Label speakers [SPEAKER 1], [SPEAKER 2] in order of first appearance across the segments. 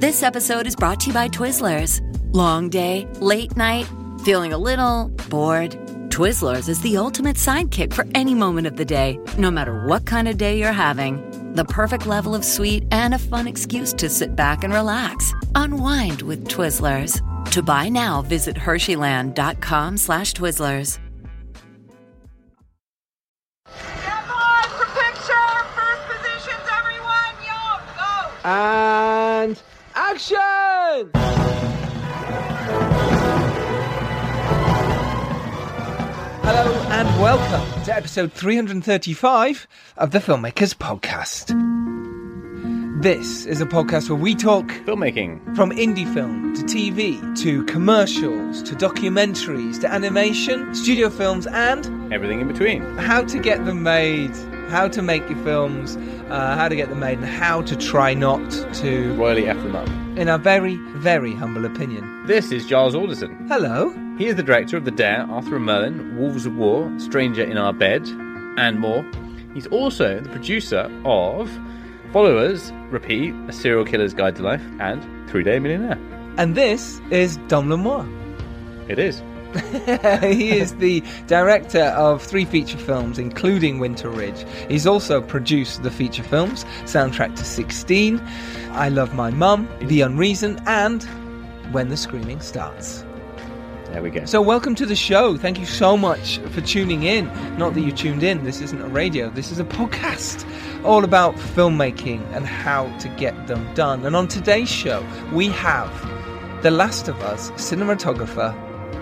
[SPEAKER 1] This episode is brought to you by Twizzlers. Long day, late night, feeling a little bored. Twizzlers is the ultimate sidekick for any moment of the day, no matter what kind of day you're having. The perfect level of sweet and a fun excuse to sit back and relax. Unwind with Twizzlers. To buy now, visit Hersheyland.com slash Twizzlers.
[SPEAKER 2] Step on for picture. First positions, everyone. Yo, go.
[SPEAKER 3] And action! Hello and welcome to episode 335 of the Filmmakers Podcast. This is a podcast where we talk
[SPEAKER 4] Filmmaking.
[SPEAKER 3] from indie film to TV to commercials to documentaries to animation, studio films, and
[SPEAKER 4] Everything in between.
[SPEAKER 3] how to get them made, how to make your films, uh, how to get them made, and how to try not to,
[SPEAKER 4] Royally F them up.
[SPEAKER 3] in our very, very humble opinion.
[SPEAKER 4] This is Giles Alderson.
[SPEAKER 3] Hello.
[SPEAKER 4] He is the director of The Dare, Arthur and Merlin, Wolves of War, Stranger in Our Bed, and more. He's also the producer of Followers, Repeat, A Serial Killer's Guide to Life, and Three Day Millionaire.
[SPEAKER 3] And this is Dom Lenoir.
[SPEAKER 4] It is.
[SPEAKER 3] he is the director of three feature films, including Winter Ridge. He's also produced the feature films, soundtrack to 16, I Love My Mum, The Unreason, and When the Screaming Starts.
[SPEAKER 4] There we go.
[SPEAKER 3] So, welcome to the show. Thank you so much for tuning in. Not that you tuned in, this isn't a radio, this is a podcast all about filmmaking and how to get them done. And on today's show, we have The Last of Us cinematographer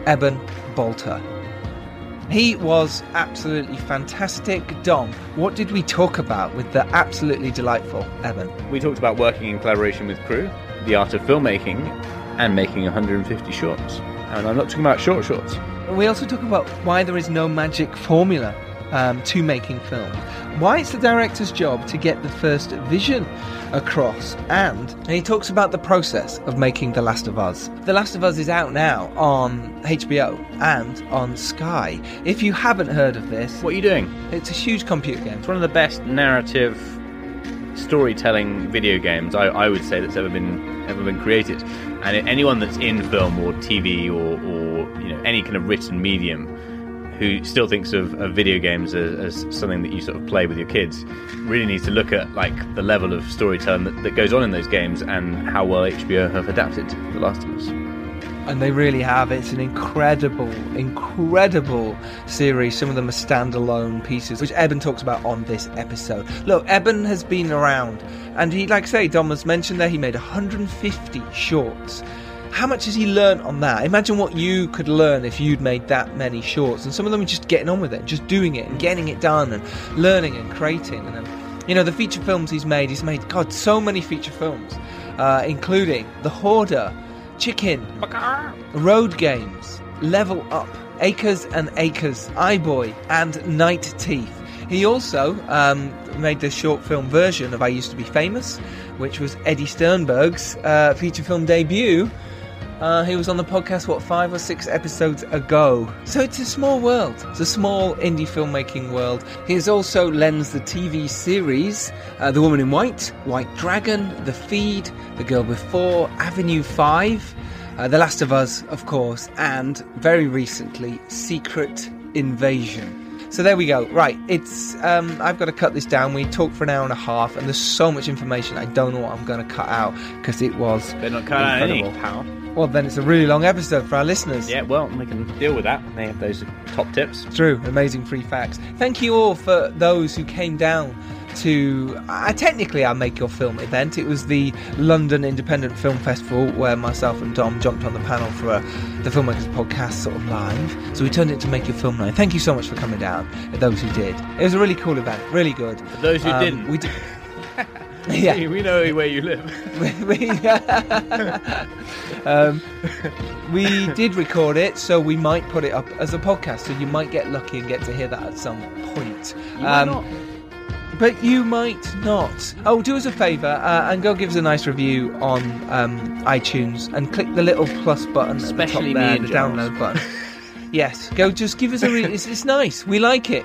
[SPEAKER 3] Eben Bolter. He was absolutely fantastic. Dom, what did we talk about with the absolutely delightful Eben?
[SPEAKER 4] we talked about working in collaboration with crew, the art of filmmaking, and making 150 shorts. And I'm not talking about short shorts.
[SPEAKER 3] We also talk about why there is no magic formula um, to making films, why it's the director's job to get the first vision across, and, and he talks about the process of making The Last of Us. The Last of Us is out now on HBO and on Sky. If you haven't heard of this,
[SPEAKER 4] What are you doing?
[SPEAKER 3] it's a huge computer game.
[SPEAKER 4] It's one of the best narrative storytelling video games I, I would say that's ever been ever been created. And anyone that's in film or TV or, or you know any kind of written medium who still thinks of, of video games as, as something that you sort of play with your kids really needs to look at like the level of storytelling that, that goes on in those games and how well HBO have adapted The Last of Us.
[SPEAKER 3] And they really have. It's an incredible, incredible series. Some of them are standalone pieces, which Eben talks about on this episode. Look, Eben has been around, and he, like I say, Dom has mentioned there, he made 150 shorts. How much has he learned on that? Imagine what you could learn if you'd made that many shorts. And some of them are just getting on with it, just doing it and getting it done and learning and creating. And then, you know, the feature films he's made, he's made, God, so many feature films, uh, including The Hoarder, Chicken, Road Games, Level Up, Acres and Acres, iBoy, and Night Teeth. He also um, made the short film version of I Used to Be Famous, which was Eddie Sternberg's uh, feature film debut. Uh, he was on the podcast, what, five or six episodes ago. So it's a small world. It's a small indie filmmaking world. He has also lensed the TV series uh, The Woman in White, White Dragon, The Feed, The Girl Before, Avenue 5, uh, The Last of Us, of course, and very recently, Secret Invasion. So there we go. Right, it's um, I've got to cut this down. We talked for an hour and a half, and there's so much information. I don't know what I'm going to cut out because it was
[SPEAKER 4] They're not cut out any.
[SPEAKER 3] Well, then it's a really long episode for our listeners.
[SPEAKER 4] Yeah, well, they can deal with that. They have those top tips.
[SPEAKER 3] True, amazing free facts. Thank you all for those who came down to. Uh, technically, our Make Your Film event. It was the London Independent Film Festival where myself and Dom jumped on the panel for uh, the Filmmakers Podcast sort of live. So we turned it to Make Your Film Night. Thank you so much for coming down, those who did. It was a really cool event, really good.
[SPEAKER 4] For those who
[SPEAKER 3] Um,
[SPEAKER 4] didn't.
[SPEAKER 3] we did. Yeah.
[SPEAKER 4] we, we know where you live.
[SPEAKER 3] we, um, we did record it, so we might put it up as a podcast. So you might get lucky and get to hear that at some point. Um, but you might not. Oh, do us a favour uh, and go give us a nice review on um, iTunes and click the little plus button
[SPEAKER 4] Especially
[SPEAKER 3] at the top there, the download button. yes, go just give us a. Re- it's, it's nice. We like it.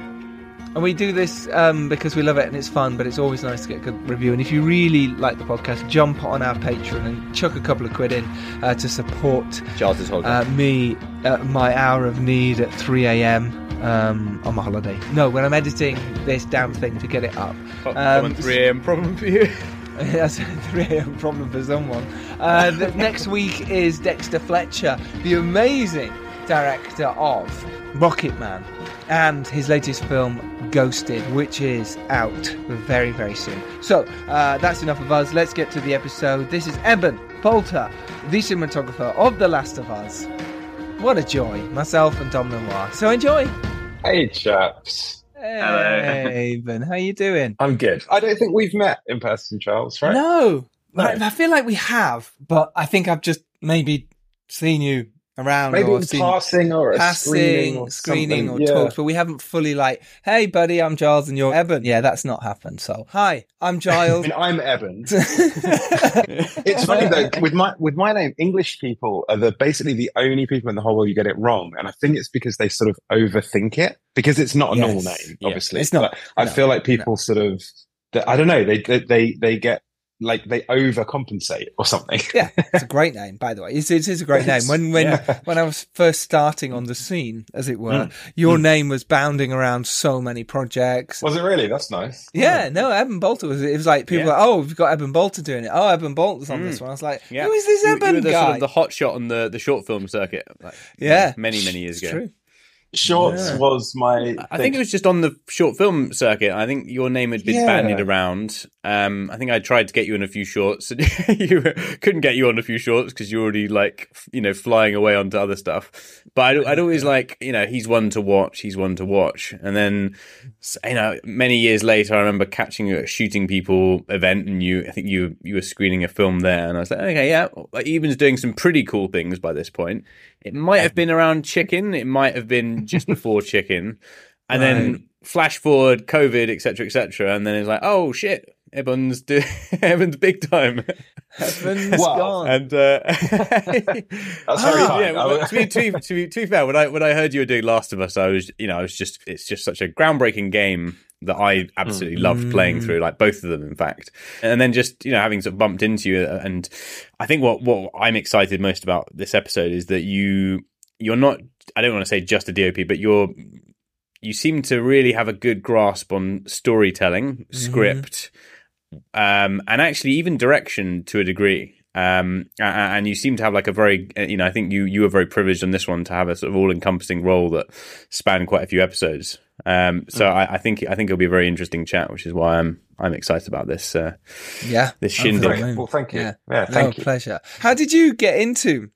[SPEAKER 3] And we do this um, because we love it and it's fun, but it's always nice to get a good review. And if you really like the podcast, jump on our Patreon and chuck a couple of quid in uh, to support
[SPEAKER 4] Charles is holding.
[SPEAKER 3] uh, me at my hour of need at 3 a.m. Um, on my holiday. No, when I'm editing this damn thing to get it up.
[SPEAKER 4] um, 3 a.m. problem for you.
[SPEAKER 3] That's a 3 a.m. problem for someone. Uh, the, next week is Dexter Fletcher, the amazing director of Rocketman, and his latest film, Ghosted, which is out very, very soon. So, uh, that's enough of us. Let's get to the episode. This is Eben Bolter, the cinematographer of The Last of Us. What a joy. Myself and Dom Lenoir. So enjoy.
[SPEAKER 5] Hey, chaps.
[SPEAKER 3] Hey, Ben. How are you doing?
[SPEAKER 5] I'm good. I don't think we've met in person, Giles, right?
[SPEAKER 3] No.
[SPEAKER 5] No.
[SPEAKER 3] I, I feel like we have, but I think I've just maybe seen you around
[SPEAKER 5] Maybe
[SPEAKER 3] or
[SPEAKER 5] passing or
[SPEAKER 3] passing,
[SPEAKER 5] screening or,
[SPEAKER 3] screening or.
[SPEAKER 5] Yeah.
[SPEAKER 3] talks, but we haven't fully like, hey buddy, I'm Giles and you're Eben. Yeah, that's not happened. So hi, I'm Giles.
[SPEAKER 5] mean, I'm Eben. It's funny though, with my with my name, English people are the basically the only people in the whole world you get it wrong, and I think it's because they sort of overthink it because it's not a
[SPEAKER 3] Yes.
[SPEAKER 5] normal name,
[SPEAKER 4] Yeah.
[SPEAKER 5] obviously.
[SPEAKER 3] It's not.
[SPEAKER 5] But I
[SPEAKER 3] No.
[SPEAKER 5] feel like people sort of, I don't know, they they they, they get like they overcompensate or something.
[SPEAKER 3] yeah, it's a great name, by the way. It's, it is a great name. When when
[SPEAKER 5] yeah.
[SPEAKER 3] when I was first starting on the scene, as it were,
[SPEAKER 5] Mm.
[SPEAKER 3] your name was bounding around so many projects.
[SPEAKER 5] Was it really? That's nice.
[SPEAKER 3] Yeah, no, Eben Bolter was. It was like people
[SPEAKER 4] Yeah.
[SPEAKER 3] were like, oh, we've got Eben Bolter doing it. Oh, Eben Bolter's on
[SPEAKER 4] Mm.
[SPEAKER 3] this one. I was like,
[SPEAKER 4] Yeah.
[SPEAKER 3] who is this
[SPEAKER 4] You- you were the,
[SPEAKER 3] guy?
[SPEAKER 4] Sort of the hot shot on the, the short film circuit. Like,
[SPEAKER 3] yeah,
[SPEAKER 4] many many years
[SPEAKER 3] it's
[SPEAKER 4] ago.
[SPEAKER 3] true.
[SPEAKER 5] Shorts
[SPEAKER 3] Yeah.
[SPEAKER 5] was my.
[SPEAKER 4] I think it was just on the short film circuit. I think your name had been
[SPEAKER 5] Yeah.
[SPEAKER 4] bandied around. Um, I think I tried to get you in a few shorts. and you couldn't get you on a few shorts because you're already like you know flying away onto other stuff. But I'd, I'd always like you know he's one to watch. He's one to watch. And then you know many years later, I remember catching you at a shooting people event, and you I think you you were screening a film there, and I was like, okay, yeah, Eben's doing some pretty cool things by this point. It might have been around Chicken. It might have been just before Chicken. And then flash forward, COVID, etc., etc., and then it's like, oh shit, Eben's do- Eben's big time,
[SPEAKER 3] Eben's
[SPEAKER 5] Wow.
[SPEAKER 3] gone.
[SPEAKER 4] and uh,
[SPEAKER 5] That's
[SPEAKER 4] I
[SPEAKER 5] very
[SPEAKER 4] mean,
[SPEAKER 5] kind.
[SPEAKER 4] yeah, well, to, be, to, be, to, be, to be fair, when I when I heard you were doing Last of Us, I was you know I was just it's just such a groundbreaking game that I absolutely loved playing through, like both of them, in fact. And then just you know having sort of bumped into you, uh, and I think what what I'm excited most about this episode is that you you're not I don't want to say just a DOP, but you're you seem to really have a good grasp on storytelling, script, um, and actually even direction to a degree. Um, and you seem to have like a very, uh, you know, I think you you were very privileged on this one to have a sort of all encompassing role that spanned quite a few episodes. Um, so I, I think I think it'll be a very interesting chat, which is why I'm I'm excited about this uh,
[SPEAKER 3] yeah,
[SPEAKER 4] this
[SPEAKER 3] Oh,
[SPEAKER 4] shindig.
[SPEAKER 3] very
[SPEAKER 5] Well, thank you.
[SPEAKER 3] Yeah.
[SPEAKER 5] Yeah,
[SPEAKER 3] no,
[SPEAKER 5] thank you.
[SPEAKER 3] pleasure. How did you get into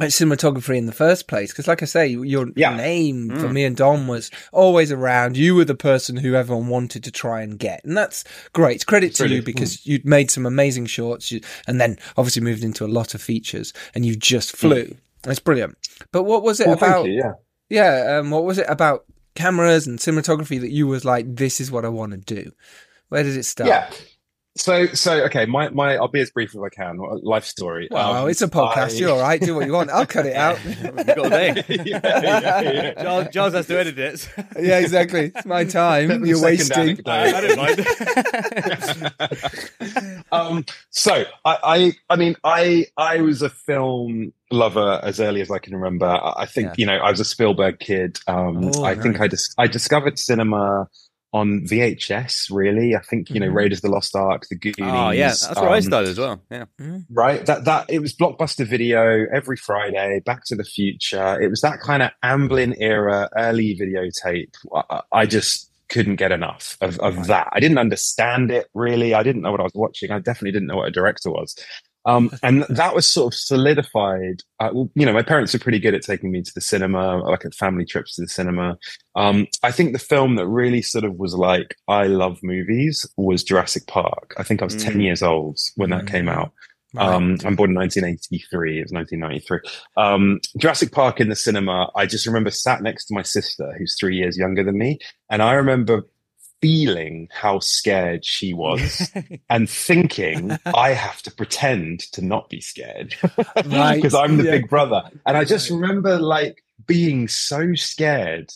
[SPEAKER 3] cinematography in the first place? Because, like I say, your
[SPEAKER 5] Yeah.
[SPEAKER 3] name
[SPEAKER 4] Mm.
[SPEAKER 3] for me and Dom was always around. You were the person who everyone wanted to try and get, and that's great. Credit to you
[SPEAKER 5] Brilliant.
[SPEAKER 3] because you'd made some amazing shorts, you, and then obviously moved into a lot of features, and you just flew. That's brilliant. But what was it
[SPEAKER 5] Well,
[SPEAKER 3] about?
[SPEAKER 5] thank you. Yeah.
[SPEAKER 3] Yeah, um, what was it about cameras and cinematography that you was like, this is what I want to do? Where did it start?
[SPEAKER 5] Yeah. So, so okay, my, my, I'll be as brief as I can. Life story.
[SPEAKER 3] Well,
[SPEAKER 5] Um,
[SPEAKER 3] it's a podcast.
[SPEAKER 5] I-
[SPEAKER 3] You're all right. Do what you want. I'll cut it out.
[SPEAKER 4] We've got a day.
[SPEAKER 5] Yeah, yeah, yeah.
[SPEAKER 4] Giles, Giles has to edit it.
[SPEAKER 3] yeah, exactly. It's my time.
[SPEAKER 5] Seven
[SPEAKER 3] You're wasting.
[SPEAKER 5] anecdote.
[SPEAKER 4] I, I don't mind.
[SPEAKER 5] um, so I, I, I mean, I, I was a film lover as early as I can remember. I I think
[SPEAKER 3] Yeah.
[SPEAKER 5] you know I was a Spielberg kid. Um,
[SPEAKER 3] Oh,
[SPEAKER 5] I think
[SPEAKER 3] nice.
[SPEAKER 5] I dis- I discovered cinema on VHS. Really, I think you know
[SPEAKER 3] Mhm.
[SPEAKER 5] Raiders of the Lost Ark, The Goonies.
[SPEAKER 4] oh yeah, that's where I
[SPEAKER 5] um,
[SPEAKER 4] started as well. Yeah.
[SPEAKER 5] right that that it was blockbuster video every friday back to the future it was that kind of amblin era early videotape i, I just couldn't get enough of, of that i didn't understand it really i didn't know what i was watching i definitely didn't know what a director was Um, and that was sort of solidified. Uh, well, you know, my parents are pretty good at taking me to the cinema, like at family trips to the cinema. Um, I think the film that really sort of was like, I love movies was Jurassic Park. I think I was 10
[SPEAKER 4] Mm.
[SPEAKER 5] years old when that came
[SPEAKER 3] Mm.
[SPEAKER 5] out. Um, I'm born in 1983. It was 1993. Um, Jurassic Park in the cinema. I just remember sat next to my sister, who's three years younger than me, and I remember feeling how scared she was and thinking I have to pretend to not be scared
[SPEAKER 3] Right,
[SPEAKER 5] because I'm the
[SPEAKER 3] yeah.
[SPEAKER 5] big brother. And I just remember like being so scared.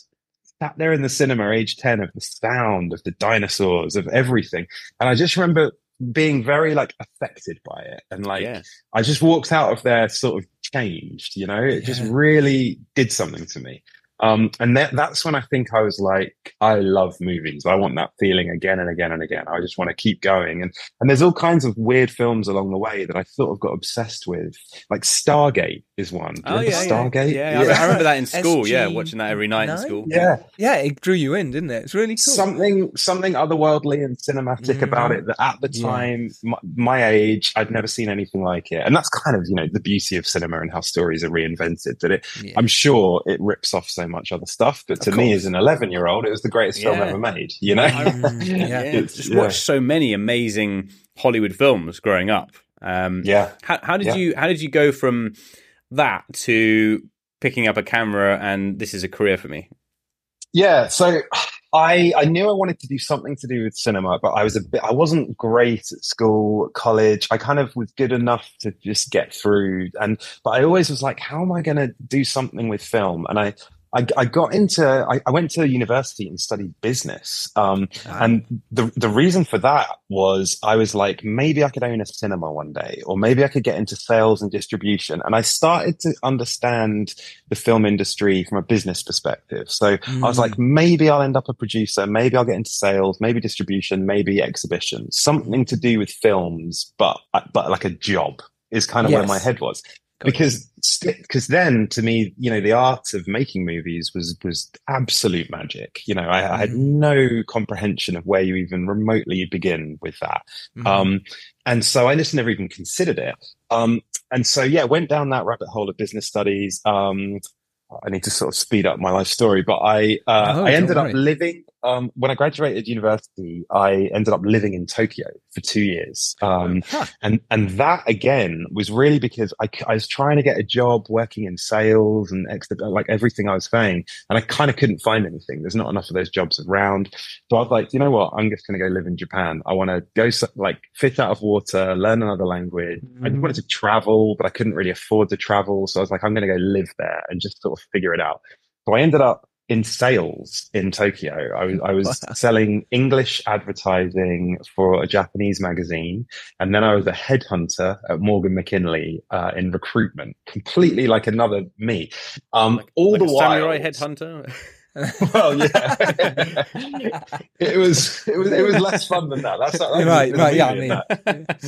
[SPEAKER 5] Sat there in the cinema, age 10, of the sound, of the dinosaurs, of everything. And I just remember being very like affected by it. And like,
[SPEAKER 4] yeah.
[SPEAKER 5] I just walked out of there sort of changed, you know, it just really did something to me. Um, and that, that's when I think I was like, I love movies. I want that feeling again and again and again. I just want to keep going. And, and there's all kinds of weird films along the way that I sort of got obsessed with. Like Stargate is one. Do you
[SPEAKER 4] Oh yeah,
[SPEAKER 5] Stargate.
[SPEAKER 4] Yeah, I, re- I remember that in school. yeah, watching that every night in school.
[SPEAKER 5] Yeah.
[SPEAKER 3] Yeah, it drew you in, didn't it? It's really cool.
[SPEAKER 5] Something, something otherworldly and cinematic
[SPEAKER 3] Mhm.
[SPEAKER 5] about it that at the
[SPEAKER 3] Yeah.
[SPEAKER 5] time, my, my age, I'd never seen anything like it. And that's kind of, you know, the beauty of cinema and how stories are reinvented that it,
[SPEAKER 3] Yeah.
[SPEAKER 5] I'm sure it rips off so much other stuff, but to me as an 11 year old, it was the greatest film ever made, you know?
[SPEAKER 4] I-
[SPEAKER 3] Mm, yeah.
[SPEAKER 4] yeah, just
[SPEAKER 5] yeah.
[SPEAKER 4] watched so many amazing Hollywood films growing up. Um,
[SPEAKER 5] yeah.
[SPEAKER 4] How, how did
[SPEAKER 5] Yeah.
[SPEAKER 4] you how did you go from that to picking up a camera and this is a career for me?
[SPEAKER 5] Yeah. So I, I knew I wanted to do something to do with cinema, but I was a bit, I wasn't great at school, college. I kind of was good enough to just get through. And, but I always was like, how am I going to do something with film? And I, I, I got into, I, I went to university and studied business. Um, and the the reason for that was I was like, maybe I could own a cinema one day, or maybe I could get into sales and distribution. And I started to understand the film industry from a business perspective. So I was like, maybe I'll end up a producer, maybe I'll get into sales, maybe distribution, maybe exhibition, something to do with films, but but like a job is kind of where my head was
[SPEAKER 3] Got
[SPEAKER 5] because because then to me you know the art of making movies was was absolute magic. You know I, I had
[SPEAKER 3] Mhm.
[SPEAKER 5] no comprehension of where you even remotely begin with that.
[SPEAKER 3] Mhm.
[SPEAKER 5] um and so i just never even considered it. Um and so yeah went down that rabbit hole of business studies. Um I need to sort of speed up my life story, but I uh,
[SPEAKER 3] No,
[SPEAKER 5] I ended up living um, when I graduated university. I ended up living in Tokyo for two years, um,
[SPEAKER 3] Huh.
[SPEAKER 5] and and that again was really because I was trying to get a job working in sales and extra like everything I was saying, and I kind of couldn't find anything. There's not enough of those jobs around, so I was like, you know what? I'm just going to go live in Japan. I want to go like fish out of water, learn another language. I
[SPEAKER 3] Mhm.
[SPEAKER 5] wanted to travel, but I couldn't really afford to travel, so I was like, I'm going to go live there and just sort of figure it out. So I ended up in sales in Tokyo. I was I was selling English advertising for a Japanese magazine, and then I was a headhunter at Morgan McKinley uh, in recruitment. Completely like another me. Um, all
[SPEAKER 4] Like
[SPEAKER 5] the
[SPEAKER 4] a
[SPEAKER 5] while,
[SPEAKER 4] samurai headhunter.
[SPEAKER 5] well, yeah, it was it was it was less fun than that. That's not,
[SPEAKER 3] Right, right, yeah, I
[SPEAKER 5] mean,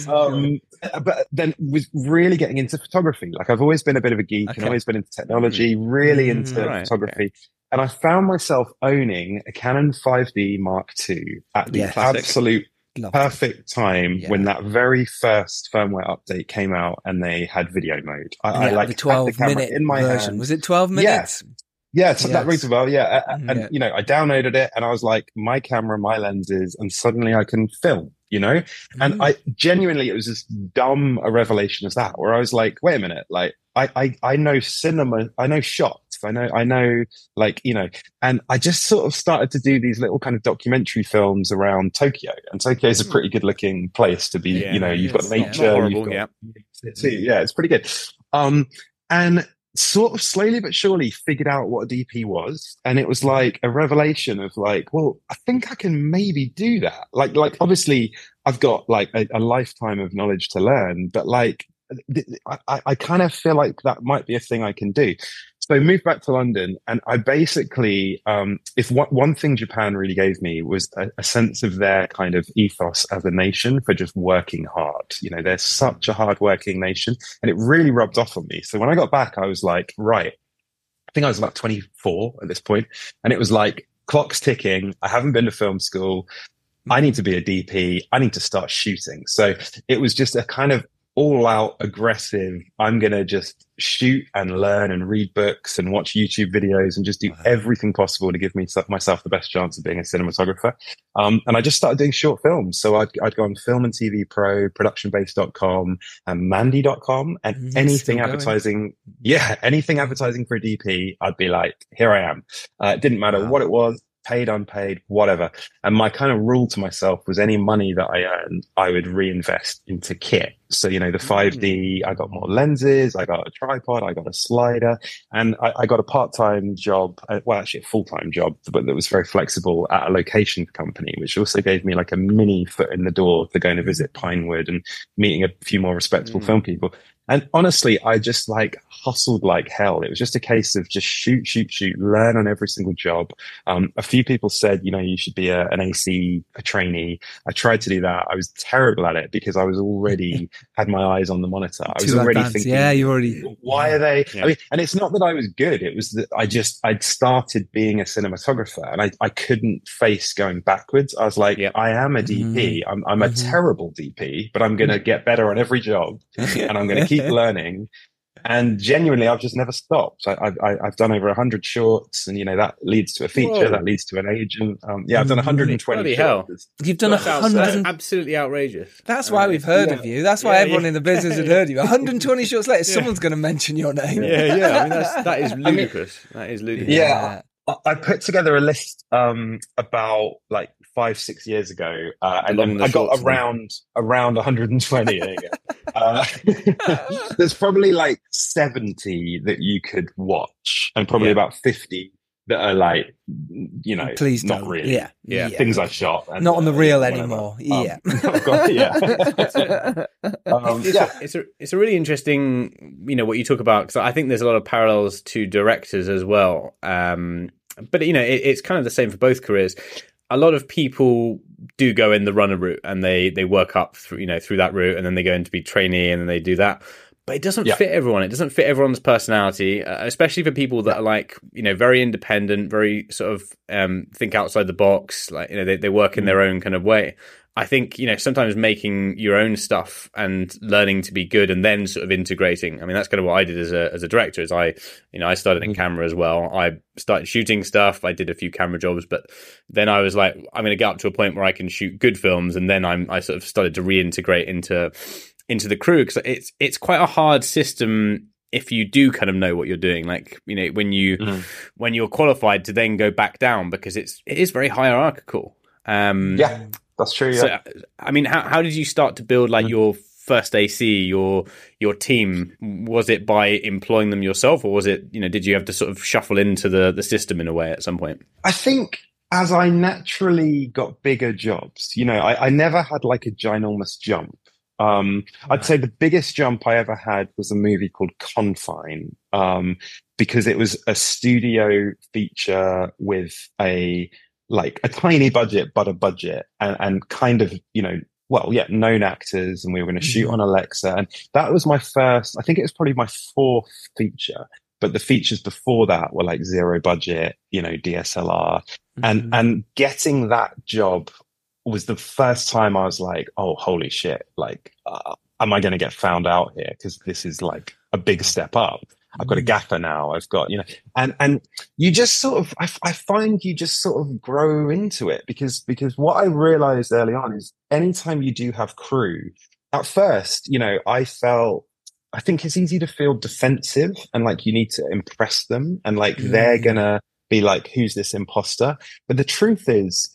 [SPEAKER 5] um, but then was really getting into photography. Like I've always been a bit of a geek
[SPEAKER 3] Okay.
[SPEAKER 5] and always been into technology, really
[SPEAKER 3] Mm,
[SPEAKER 5] into
[SPEAKER 4] right,
[SPEAKER 5] photography. And I found myself owning a Canon 5D Mark II at the
[SPEAKER 3] Yes.
[SPEAKER 5] Absolute
[SPEAKER 3] Love
[SPEAKER 5] perfect time
[SPEAKER 3] Yeah.
[SPEAKER 5] when that very first firmware update came out and they had video mode. I, I like
[SPEAKER 3] the
[SPEAKER 5] had
[SPEAKER 3] 12
[SPEAKER 5] camera
[SPEAKER 3] minute
[SPEAKER 5] in my
[SPEAKER 3] version.
[SPEAKER 5] hand.
[SPEAKER 3] Was it 12
[SPEAKER 5] Yeah.
[SPEAKER 3] minutes?
[SPEAKER 5] Yeah, so that
[SPEAKER 3] Yes.
[SPEAKER 5] rings a bell. Yeah, a- and
[SPEAKER 3] Yeah.
[SPEAKER 5] you know, I downloaded it and I was like, my camera, my lenses, and suddenly I can film. You know, and
[SPEAKER 3] Mm.
[SPEAKER 5] I genuinely, it was as dumb a revelation as that, where I was like, wait a minute, like I, I, I know cinema, I know shots, I know, I know, like you know, and I just sort of started to do these little kind of documentary films around Tokyo, and Tokyo is a pretty good looking place to be.
[SPEAKER 4] Yeah,
[SPEAKER 5] you know, you've got nature,
[SPEAKER 4] horrible,
[SPEAKER 5] you've got
[SPEAKER 4] yeah.
[SPEAKER 5] it's- yeah, it's pretty good. Um, and sort of slowly but surely figured out what a DP was, and it was like a revelation of like, well, I think I can maybe do that. Like, like obviously, I've got like a, a lifetime of knowledge to learn, but like, I- I kind of feel like that might be a thing I can do. So I moved back to London, and I basically, um, if one, one thing Japan really gave me was a, a sense of their kind of ethos as a nation for just working hard. You know, they're such a hard-working nation, and it really rubbed off on me. So when I got back, I was like, right, I think I was about 24 at this point, and it was like clock's ticking. I haven't been to film school. I need to be a DP. I need to start shooting. So it was just a kind of all out aggressive. I'm going to just shoot and learn and read books and watch YouTube videos and just do everything possible to give me myself the best chance of being a cinematographer. Um, and I just started doing short films. So I'd, I'd go on Film and TV Pro, productionbase.com and Mandy.com and anything advertising. Yeah. Anything advertising for a DP, I'd be like, here I am. Uh, it didn't matter
[SPEAKER 3] Wow.
[SPEAKER 5] what it was. Paid, unpaid, whatever. And my kind of rule to myself was any money that I earned, I would reinvest into kit. So, you know, the 5D, I got more lenses, I got a tripod, I got a slider, and I, I got a part time job, uh, well, actually a full time job, but that was very flexible at a location company, which also gave me like a mini foot in the door to going to visit Pinewood and meeting a few more respectable
[SPEAKER 4] Mm.
[SPEAKER 5] film people. And honestly, I just like hustled like hell. It was just a case of just shoot, shoot, shoot, learn on every single job. Um, a few people said, you know, you should be a, an AC, a trainee. I tried to do that. I was terrible at it because I was already had my eyes on the monitor. I was
[SPEAKER 3] Too
[SPEAKER 5] already
[SPEAKER 3] advanced.
[SPEAKER 5] thinking,
[SPEAKER 3] Yeah, you already.
[SPEAKER 5] why are they?
[SPEAKER 4] Yeah.
[SPEAKER 5] I mean, and it's not that I was good. It was that I just, I'd started being a cinematographer and I, I couldn't face going backwards. I was like,
[SPEAKER 4] Yep.
[SPEAKER 5] I am a DP. I'm, I'm a
[SPEAKER 3] Mhm.
[SPEAKER 5] terrible DP, but I'm going to get better on every job and I'm going to keep learning. And genuinely, I've just never stopped. I, I, I- I've done over 100 shorts, and you know that leads to a feature,
[SPEAKER 4] Whoa.
[SPEAKER 5] that leads to an agent. Um, yeah, I've done 120
[SPEAKER 4] Bloody hell.
[SPEAKER 5] shorts.
[SPEAKER 3] You've done a
[SPEAKER 4] That's,
[SPEAKER 3] hundred.
[SPEAKER 4] absolutely outrageous.
[SPEAKER 3] That's why we've heard
[SPEAKER 5] yeah.
[SPEAKER 3] of you. That's why
[SPEAKER 4] Yeah,
[SPEAKER 3] everyone
[SPEAKER 4] yeah.
[SPEAKER 3] in the business had heard of you. 120 shorts later, someone's going to mention your name.
[SPEAKER 4] Yeah, yeah. I mean, that's, that is ludicrous. that is ludicrous.
[SPEAKER 5] Yeah. I- I put together a list um, about like five, six years ago, uh, and then
[SPEAKER 4] the
[SPEAKER 5] I got
[SPEAKER 4] shorts, then.
[SPEAKER 5] around around 120. there you go. Uh, there's probably like 70 that you could watch, and probably
[SPEAKER 4] Yeah.
[SPEAKER 5] about 50 that are like, you know,
[SPEAKER 3] Please
[SPEAKER 5] not
[SPEAKER 3] don't.
[SPEAKER 5] really.
[SPEAKER 3] Yeah.
[SPEAKER 4] Yeah.
[SPEAKER 5] Things I shot. and,
[SPEAKER 3] Not on the
[SPEAKER 5] uh,
[SPEAKER 3] reel anymore.
[SPEAKER 5] Um,
[SPEAKER 3] Yeah.
[SPEAKER 5] I've got- yeah. Um,
[SPEAKER 4] It's,
[SPEAKER 5] yeah.
[SPEAKER 4] a, it's a it's a really interesting, you know, what you talk about because I think there's a lot of parallels to directors as well. Um, but you know, it, it's kind of the same for both careers. A lot of people do go in the runner route and they they work up through you know through that route and then they go in to be trainee and then they do that. But it doesn't
[SPEAKER 5] Yeah.
[SPEAKER 4] fit everyone. It doesn't fit everyone's personality, uh, especially for people that are like you know very independent, very sort of um, think outside the box. Like you know they they work in their own kind of way. I think you know sometimes making your own stuff and learning to be good, and then sort of integrating. I mean, that's kind of what I did as a as a director. Is I, you know, I started in camera as well. I started shooting stuff. I did a few camera jobs, but then I was like, I'm going to get up to a point where I can shoot good films, and then I'm I sort of started to reintegrate into into the crew because it's it's quite a hard system if you do kind of know what you're doing like you know when you
[SPEAKER 5] Mhm.
[SPEAKER 4] when you're qualified to then go back down because it's it is very hierarchical um
[SPEAKER 5] Yeah, that's true. Yeah.
[SPEAKER 4] so i mean how, how did you start to build like your first ac your your team was it by employing them yourself or was it you know did you have to sort of shuffle into the the system in a way at some point
[SPEAKER 5] I think as I naturally got bigger jobs, you know, I, I never had like a ginormous jump. Um, I'd say the biggest jump I ever had was a movie called Confine, um, because it was a studio feature with a like a tiny budget, but a budget, and, and kind of you know, well, yeah, known actors, and we were going to shoot on Alexa, and that was my first. I think it was probably my fourth feature, but the features before that were like zero budget, you know, DSLR, and
[SPEAKER 3] Mm-hmm.
[SPEAKER 5] and getting that job was the first time I was like, oh, holy shit! Like, uh, am I going to get found out here? Because this is like a big step up. I've got a gaffer now. I've got, you know, and, and you just sort of, I, I find you just sort of grow into it because, because what I realized early on is anytime you do have crew, at first, you know, I felt, I think it's easy to feel defensive and like you need to impress them and like they're
[SPEAKER 3] Mm.
[SPEAKER 5] gonna be like, who's this imposter? But the truth is,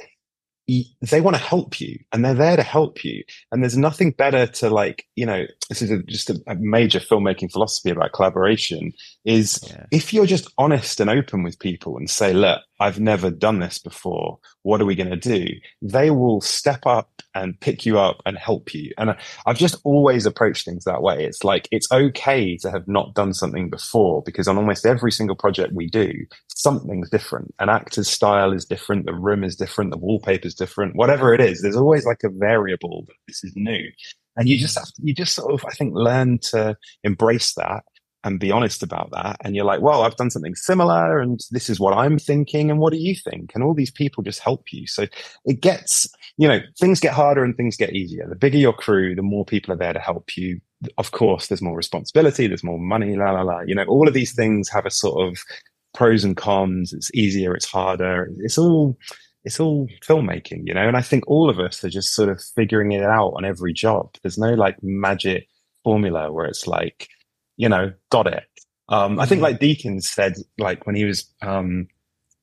[SPEAKER 5] they want to help you and they're there to help you. And there's nothing better to like, you know, this is a, just a, a major filmmaking philosophy about collaboration is
[SPEAKER 4] Yeah.
[SPEAKER 5] if you're just honest and open with people and say, look, I've never done this before. What are we going to do? They will step up and pick you up and help you. And I- I've just always approached things that way. It's like, it's okay to have not done something before because on almost every single project we do, something's different. An actor's style is different. The room is different. The wallpaper's different. Whatever it is, there's always like a variable that this is new. And you just mm. have to, you just sort of, I think, learn to embrace that and be honest about that. And you're like, well, I've done something similar and this is what I'm thinking. And what do you think? And all these people just help you. So it gets, you know, things get harder and things get easier. The bigger your crew, the more people are there to help you. of course, there's more responsibility, there's more money, la la la. You know, all of these things have a sort of pros and cons. It's easier, it's harder. It's all it's all filmmaking, you know. And I think all of us are just sort of figuring it out on every job. There's no like magic formula where it's like, you know, got it. Um, I think like Deakins said, like when he was um,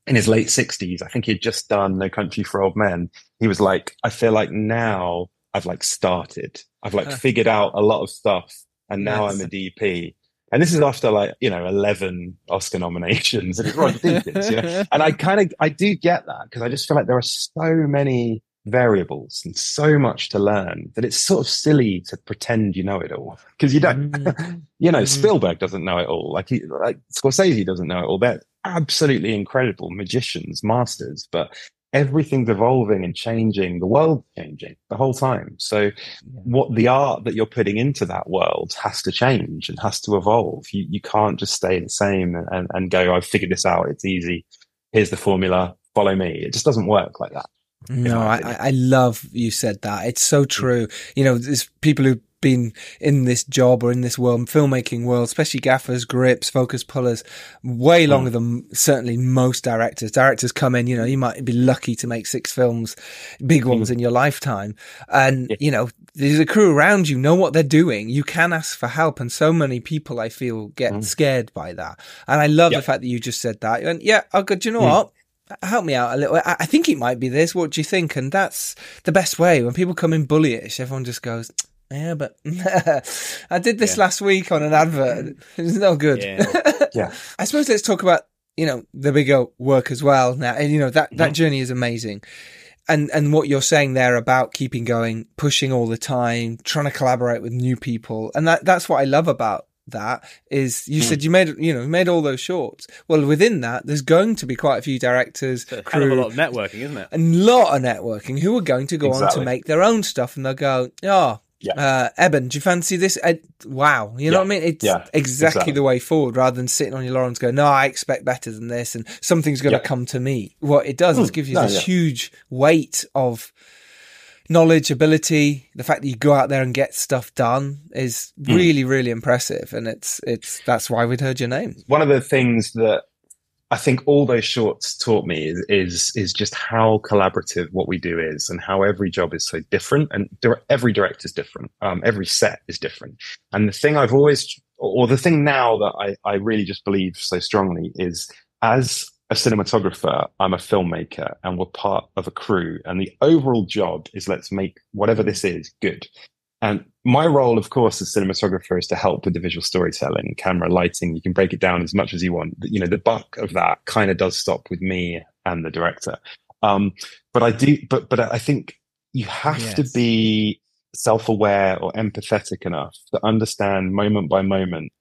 [SPEAKER 5] in his late sixties, I think he'd just done No Country for Old Men. He was like, I feel like now I've like started. I've like figured out a lot of stuff, and now
[SPEAKER 3] Yes.
[SPEAKER 5] I'm a DP. And this is after like you know eleven Oscar nominations, and it's Roger Deakins. You know? And I kind of I do get that because I just feel like there are so many variables and so much to learn that it's sort of silly to pretend you know it all because you don't. you know,
[SPEAKER 3] Mm.
[SPEAKER 5] Spielberg doesn't know it all. Like he, like Scorsese doesn't know it all. They're absolutely incredible magicians, masters, but everything's evolving and changing. The world's changing the whole time. So, what the art that you're putting into that world has to change and has to evolve. You you can't just stay the same and, and go, I've figured this out. It's easy. Here's the formula. Follow me. It just doesn't work like that.
[SPEAKER 3] No, I. I love you said that. It's so true. You know, there's people who've been in this job or in this world, filmmaking world, especially gaffers, grips, focus pullers, way longer than certainly most directors. Directors come in, you know, you might be lucky to make six films, big ones in your lifetime. And,
[SPEAKER 5] Yeah.
[SPEAKER 3] you know, there's a crew around you, know what they're doing. You can ask for help. And so many people, I feel, get scared by that. And I love
[SPEAKER 5] Yeah.
[SPEAKER 3] the fact that you just said that. And yeah, oh, good. Do you know what? Help me out a little. I I think it might be this. What do you think? And that's the best way. When people come in bullyish, everyone just goes, yeah, but I did this last week on an advert. It's no good.
[SPEAKER 4] Yeah.
[SPEAKER 5] Yeah.
[SPEAKER 3] I suppose let's talk about, you know, the bigger work as well now. And, you know, that, that mm-hmm. journey is amazing. And, and what you're saying there about keeping going, pushing all the time, trying to collaborate with new people. And that, that's what I love about that is you said you made, you know, made all those shorts. Well, within that, there's going to be quite a few directors,
[SPEAKER 4] It's a hell of a lot of networking, isn't it?
[SPEAKER 3] a lot of networking who are going to go on to make their own stuff and they'll go, oh,
[SPEAKER 5] Yeah.
[SPEAKER 3] uh, Eben, do you fancy this? Uh, wow. You know
[SPEAKER 5] Yeah.
[SPEAKER 3] what I mean? It's
[SPEAKER 5] Yeah,
[SPEAKER 3] exactly,
[SPEAKER 5] exactly.
[SPEAKER 3] the way forward rather than sitting on your laurels and go, no, I expect better than this and something's going to
[SPEAKER 5] Yeah.
[SPEAKER 3] come to me. What it does is
[SPEAKER 5] Mm,
[SPEAKER 3] give you
[SPEAKER 5] no,
[SPEAKER 3] this
[SPEAKER 5] yeah.
[SPEAKER 3] huge weight of knowledge, ability. The fact that you go out there and get stuff done is
[SPEAKER 5] Mm.
[SPEAKER 3] really, really impressive. And it's, it's, that's why we'd heard your name.
[SPEAKER 5] one of the things that I think all those shorts taught me is is, is just how collaborative what we do is, and how every job is so different, and dir- every director is different. Um, every set is different, and the thing I've always, or the thing now that I, I really just believe so strongly is, as a cinematographer, I'm a filmmaker, and we're part of a crew, and the overall job is let's make whatever this is good. And my role, of course, as cinematographer is to help with the visual storytelling, camera, lighting. You can break it down as much as you want. You know, the buck of that kind of does stop with me and the director. Um, but I do, but but I think you have to be self-aware or empathetic enough to understand moment by moment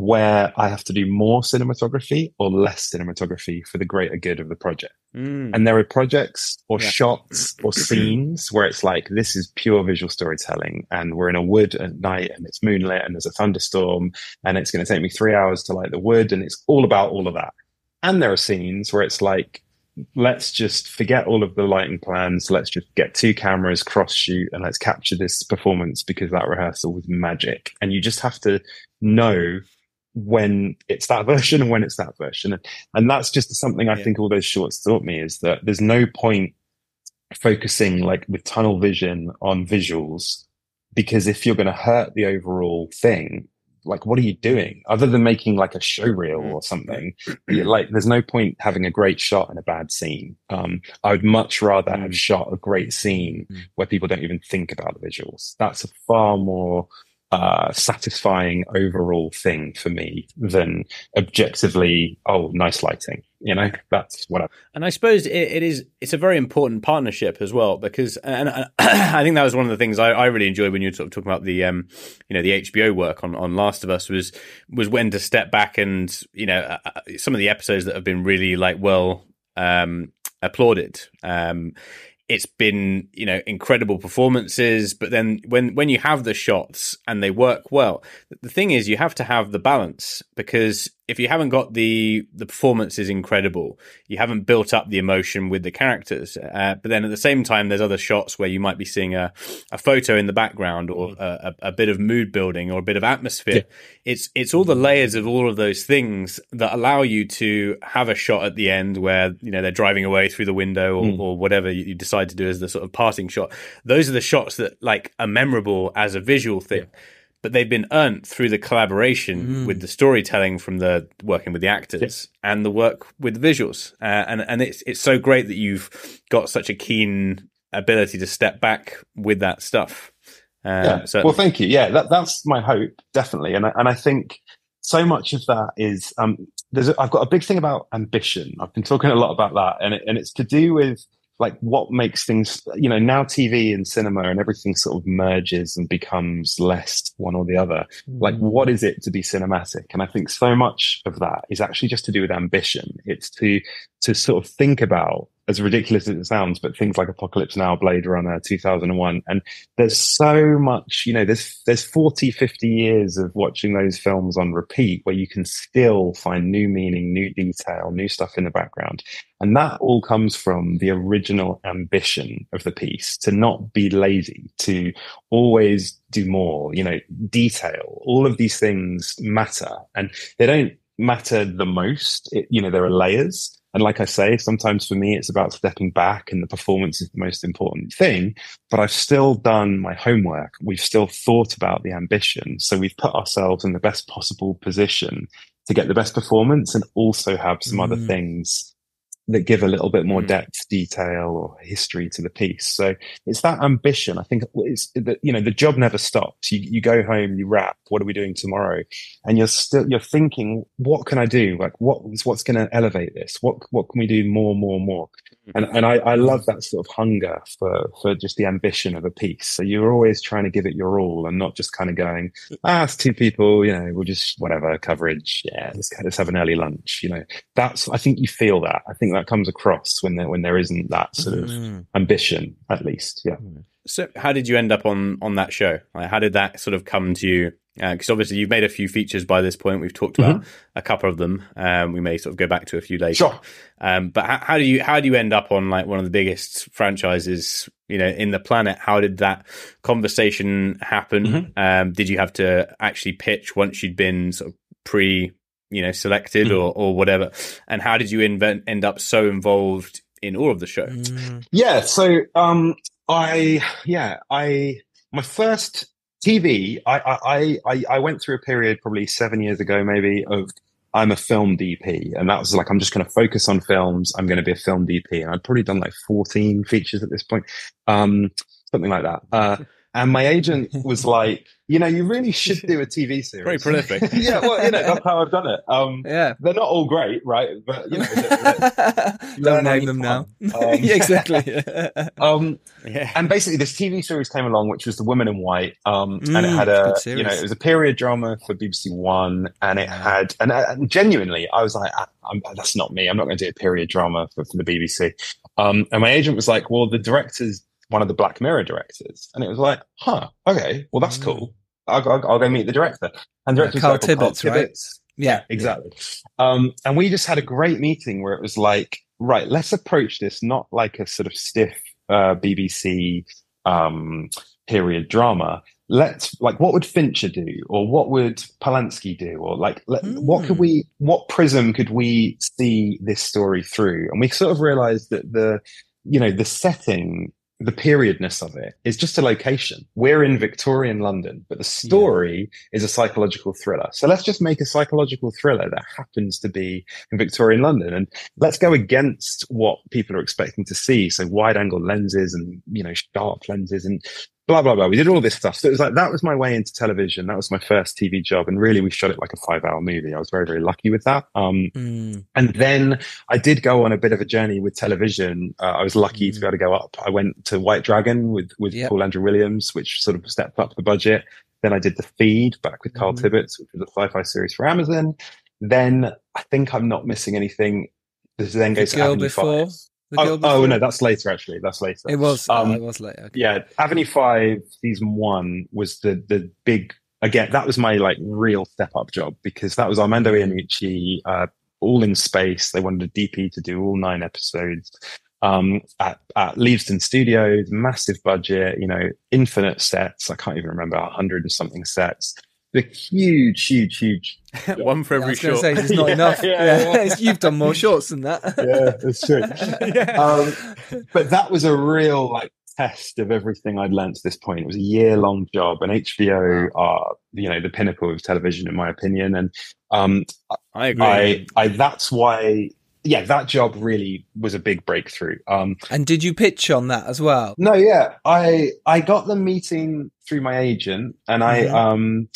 [SPEAKER 5] where I have to do more cinematography or less cinematography for the greater good of the project.
[SPEAKER 4] Mm.
[SPEAKER 5] And there are projects or
[SPEAKER 4] Yeah.
[SPEAKER 5] shots or scenes where it's like, this is pure visual storytelling. And we're in a wood at night and it's moonlit and there's a thunderstorm and it's going to take me three hours to light the wood. And it's all about all of that. And there are scenes where it's like, let's just forget all of the lighting plans. Let's just get two cameras, cross shoot, and let's capture this performance because that rehearsal was magic. And you just have to know when it's that version and when it's that version. And, and that's just something I
[SPEAKER 4] Yeah.
[SPEAKER 5] think all those shorts taught me is that there's no point focusing like with tunnel vision on visuals because if you're going to hurt the overall thing, like what are you doing other than making like a show reel mm. or something? like there's no point having a great shot and a bad scene. Um, I would much rather have mm. shot a great scene mm. where people don't even think about the visuals. That's a far more uh, satisfying overall thing for me than objectively, oh, nice lighting. You know, that's what I.
[SPEAKER 4] And I suppose it, it is it's a very important partnership as well because and, and I think that was one of the things I, I really enjoyed when you were sort of talking about the um you know the HBO work on, on Last of Us was was when to step back and you know uh, uh, some of the episodes that have been really like well um applauded um it's been you know incredible performances but then when when you have the shots and they work well the thing is you have to have the balance because if you haven't got the the performance is incredible, you haven't built up the emotion with the characters. Uh, but then at the same time, there's other shots where you might be seeing a, a photo in the background or a, a, bit of mood building or a bit of atmosphere. It's it's all the layers of all of those things that allow you to have a shot at the end where you know they're driving away through the window or,
[SPEAKER 5] Mm.
[SPEAKER 4] or whatever you you decide to do as the sort of parting shot. Those are the shots that like are memorable as a visual thing but they've been earned through the collaboration with the storytelling from the working with the actors and the work with the visuals. Uh, and and it's it's so great that you've got such a keen ability to step back with that stuff. Uh,
[SPEAKER 5] yeah. well, thank you. Yeah, that, that's my hope, definitely. And I, and I think so much of that is um, there's a, I've got a big thing about ambition. I've been talking a lot about that, and it, and it's to do with like what makes things. You know, now TV and cinema and everything sort of merges and becomes less one or the other. Hmm. Like, what is it to be cinematic? And I think so much of that is actually just to do with ambition. It's to to sort of think about as ridiculous as it sounds, but things like Apocalypse Now, Blade Runner, 2001, and there's so much, you know, there's, there's 40, 50 years of watching those films on repeat where you can still find new meaning, new detail, new stuff in the background. And that all comes from the original ambition of the piece to not be lazy, to always do more, you know, detail. All of these things matter and they don't matter the most. It, you know, there are layers. And like I say, sometimes for me, it's about stepping back and the performance is the most important thing. But I've still done my homework. We've still thought about the ambition. So we've put ourselves in the best possible position to get the best performance and also have some other mm. things that give a little bit more
[SPEAKER 4] Mm.
[SPEAKER 5] depth, detail, or history to the piece. So it's that ambition. I think it's that you know the job never stops. You you go home, you wrap. What are we doing tomorrow? And you're still you're thinking, what can I do? Like what what's going to elevate this? What what can we do more, more, more? And and I, I love that sort of hunger for for just the ambition of a piece. So you're always trying to give it your all and not just kind of going, ah, it's two people, you know, we'll just whatever coverage. Yeah, let's let's have an early lunch. You know, that's I think you feel that. I think that comes across when there when there isn't that sort of ambition, at least. Yeah.
[SPEAKER 4] So, how did you end up on on that show? Like, how did that sort of come to you? Because obviously, you've made a few features by this point. We've talked about a couple of them. Um, we may sort of go back to a few later.
[SPEAKER 5] Sure.
[SPEAKER 4] Um, but how, how do you how do you end up on like one of the biggest franchises, you know, in the planet? How did that conversation happen? Um, did you have to actually pitch once you'd been sort of pre, you know, selected or or whatever? And how did you invent, end up so involved in all of the show?
[SPEAKER 5] Yeah. So, um, I, yeah, I, my first TV, I, I, I, I went through a period probably seven years ago, maybe of I'm a film DP. And that was like, I'm just going to focus on films. I'm going to be a film DP. And I'd probably done like 14 features at this point. Um, something like that. Uh, and my agent was like, you know, you really should do a TV series.
[SPEAKER 4] Very prolific.
[SPEAKER 5] yeah. Well, you know, that's how I've done it. Um,
[SPEAKER 3] Yeah.
[SPEAKER 5] they're not all great, right? But, you know,
[SPEAKER 3] Don't name them now.
[SPEAKER 5] Um,
[SPEAKER 3] yeah, exactly.
[SPEAKER 5] um,
[SPEAKER 4] Yeah.
[SPEAKER 5] and basically this TV series came along, which was The Woman in White, um, and it
[SPEAKER 3] Mm,
[SPEAKER 5] had a, you know, it was a period drama for BBC One, and it had, and, uh, and genuinely, I was like, I, I'm, that's not me. I'm not going to do a period drama for, for the BBC. Um, and my agent was like, well, the director's one of the Black Mirror directors, and it was like, huh, okay, well, that's cool. I'll, go- I'll, I'll go meet the director. And the
[SPEAKER 3] Mm. Yeah,
[SPEAKER 5] director was
[SPEAKER 3] Carl
[SPEAKER 5] like, well, Carl
[SPEAKER 3] Tibbetts, right? Yeah,
[SPEAKER 5] Exactly. Um, and we just had a great meeting where it was like, right, let's approach this not like a sort of stiff uh, BBC um, period drama. Let's like, what would Fincher do, or what would Polanski do, or like, let, what could we, what prism could we see this story through? And we sort of realized that the, you know, the setting the periodness of it is just a location. We're in Victorian London, but the story is a psychological thriller. So let's just make a psychological thriller that happens to be in Victorian London and let's go against what people are expecting to see. So wide angle lenses and, you know, sharp lenses and blah, blah, blah. We did all this stuff. So it was like, that was my way into television. That was my first TV job. And really we shot it like a five hour movie. I was very, very lucky with that. Um,
[SPEAKER 3] Mm.
[SPEAKER 5] and then I did go on a bit of a journey with television. Uh, I was lucky to be able to go up. I went to White Dragon with, with
[SPEAKER 3] Yep.
[SPEAKER 5] Paul Andrew Williams, which sort of stepped up the budget. Then I did The Feed back with Carl
[SPEAKER 3] Mhm.
[SPEAKER 5] Tibbetts, which was a sci-fi series for Amazon. Then I think I'm not missing anything. This then
[SPEAKER 3] The
[SPEAKER 5] goes to
[SPEAKER 3] Girl
[SPEAKER 5] Avenue
[SPEAKER 3] Before?
[SPEAKER 5] 5. Oh, oh, no, that's later actually. That's later.
[SPEAKER 3] It was.
[SPEAKER 5] Um,
[SPEAKER 3] oh, it was later. Okay.
[SPEAKER 5] Yeah, Avenue Five season one was the the big again, that was my like real step up job because that was Armando Iannucci, uh, all in space. They wanted a DP to do all nine episodes um, at, at Leavesden Studios, massive budget, you know, infinite sets. I can't even remember, a hundred and something sets. The huge, huge, huge.
[SPEAKER 4] One for every
[SPEAKER 3] was going to
[SPEAKER 4] short.
[SPEAKER 3] say there's not
[SPEAKER 5] Yeah,
[SPEAKER 3] enough.
[SPEAKER 5] yeah,
[SPEAKER 3] Yeah,
[SPEAKER 5] yeah.
[SPEAKER 3] You've done more shorts than that.
[SPEAKER 5] Yeah, that's true. Um, but that was a real like test of everything I'd learned to this point. It was a year long job, and HBO are you know the pinnacle of television in my opinion. And um,
[SPEAKER 4] I agree.
[SPEAKER 5] I, I that's why yeah that job really was a big breakthrough. Um,
[SPEAKER 3] And did you pitch on that as well?
[SPEAKER 5] no, yeah, I I got the meeting through my agent, and I
[SPEAKER 3] Mhm.
[SPEAKER 5] um.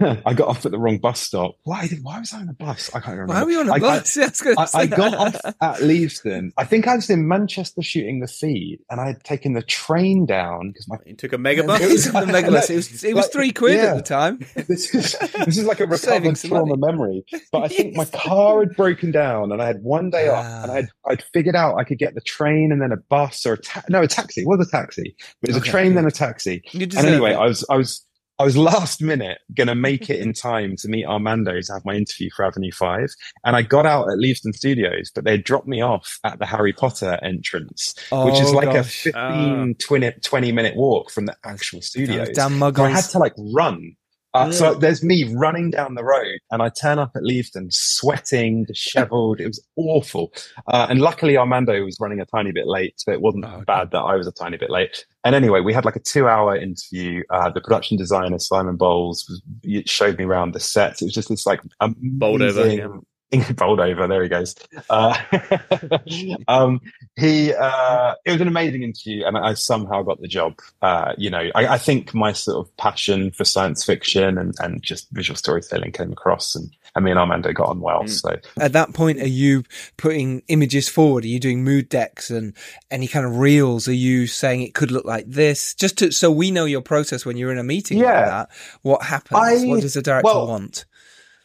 [SPEAKER 5] I got off at the wrong bus stop. Why did? Why was I on the bus? I can't remember.
[SPEAKER 3] Why were you on a
[SPEAKER 5] I- I-
[SPEAKER 3] bus? Yeah, I,
[SPEAKER 5] I, I got off at Leavesden. I think I was in Manchester shooting the feed, and I had taken the train down because my
[SPEAKER 4] You took a mega bus.
[SPEAKER 3] It was the megalus. It was, it was
[SPEAKER 5] Like,
[SPEAKER 3] three quid
[SPEAKER 5] yeah.
[SPEAKER 3] at the time.
[SPEAKER 5] this is this is like a
[SPEAKER 3] Saving
[SPEAKER 5] recovered
[SPEAKER 3] some
[SPEAKER 5] trauma memory. But I think my car had broken down, and I had one day off, and
[SPEAKER 3] Ah.
[SPEAKER 5] I'd I'd figured out I could get the train and then a bus or a ta- no a taxi. It was a taxi. It was
[SPEAKER 3] Okay,
[SPEAKER 5] a train
[SPEAKER 3] good.
[SPEAKER 5] then a taxi. And anyway,
[SPEAKER 3] it.
[SPEAKER 5] I was I was I was last minute gonna make it in time to meet Armando to have my interview for Avenue Five, and I got out at Leavesden Studios, but they dropped me off at the Harry Potter entrance, which is
[SPEAKER 3] Oh,
[SPEAKER 5] like
[SPEAKER 3] gosh.
[SPEAKER 5] a 15, 20, 20 minute walk from the actual studios.
[SPEAKER 3] Damn
[SPEAKER 5] So I had to like run. Uh, So there's me running down the road, and I turn up at Leavesden, sweating, dishevelled. it was awful. Uh, and luckily, Armando was running a tiny bit late, so it wasn't
[SPEAKER 3] Oh, okay.
[SPEAKER 5] bad that I was a tiny bit late. And anyway, we had like a two-hour interview. Uh, the production designer Simon Bowles was, showed me around the sets. It was just this like
[SPEAKER 4] Bowled over,
[SPEAKER 5] amazing- Bowled over. There he goes. Uh, um, he uh, it was an amazing interview, and I somehow got the job. Uh, you know, I, I think my sort of passion for science fiction and, and just visual storytelling came across, and, and me and Armando got on well.
[SPEAKER 4] Mm.
[SPEAKER 5] So
[SPEAKER 3] At that point, are you putting images forward? Are you doing mood decks and any kind of reels? Are you saying it could look like this? Just to, so we know your process when you're in a meeting like
[SPEAKER 5] Yeah.
[SPEAKER 3] that. What happens?
[SPEAKER 5] I-
[SPEAKER 3] what does the director
[SPEAKER 5] well,
[SPEAKER 3] want?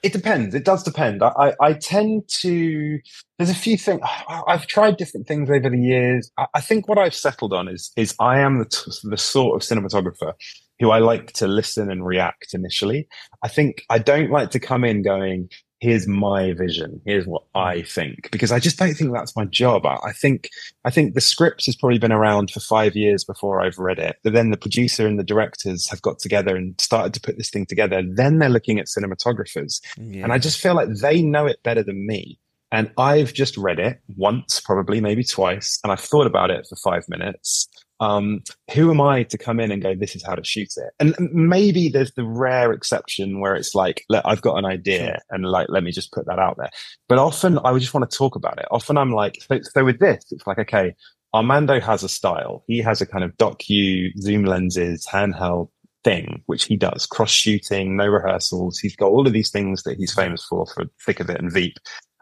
[SPEAKER 5] It depends. It does depend. I, I, tend to. There's a few things. I've tried different things over the years. I, I think what I've settled on is is I am the t- the sort of cinematographer who I like to listen and react initially. I think I don't like to come in going, "Here's my vision. Here's what I think," because I just don't think that's my job. I, I think I think the script has probably been around for five years before I've read it. But then the producer and the directors have got together and started to put this thing together. Then they're looking at cinematographers. And I just feel like they know it better than me. And I've just read it once, probably, maybe twice, and I've thought about it for five minutes. Um, who am I to come in and go, this is how to shoot it? And maybe there's the rare exception where it's like, let, I've got an idea and like, let me just put that out there. But often I would just want to talk about it. Often I'm like, so, so with this, it's like, okay, Armando has a style. He has a kind of docu zoom lenses, handheld thing, which he does cross shooting, no rehearsals. He's got all of these things that he's famous for, for Thick of It and Veep.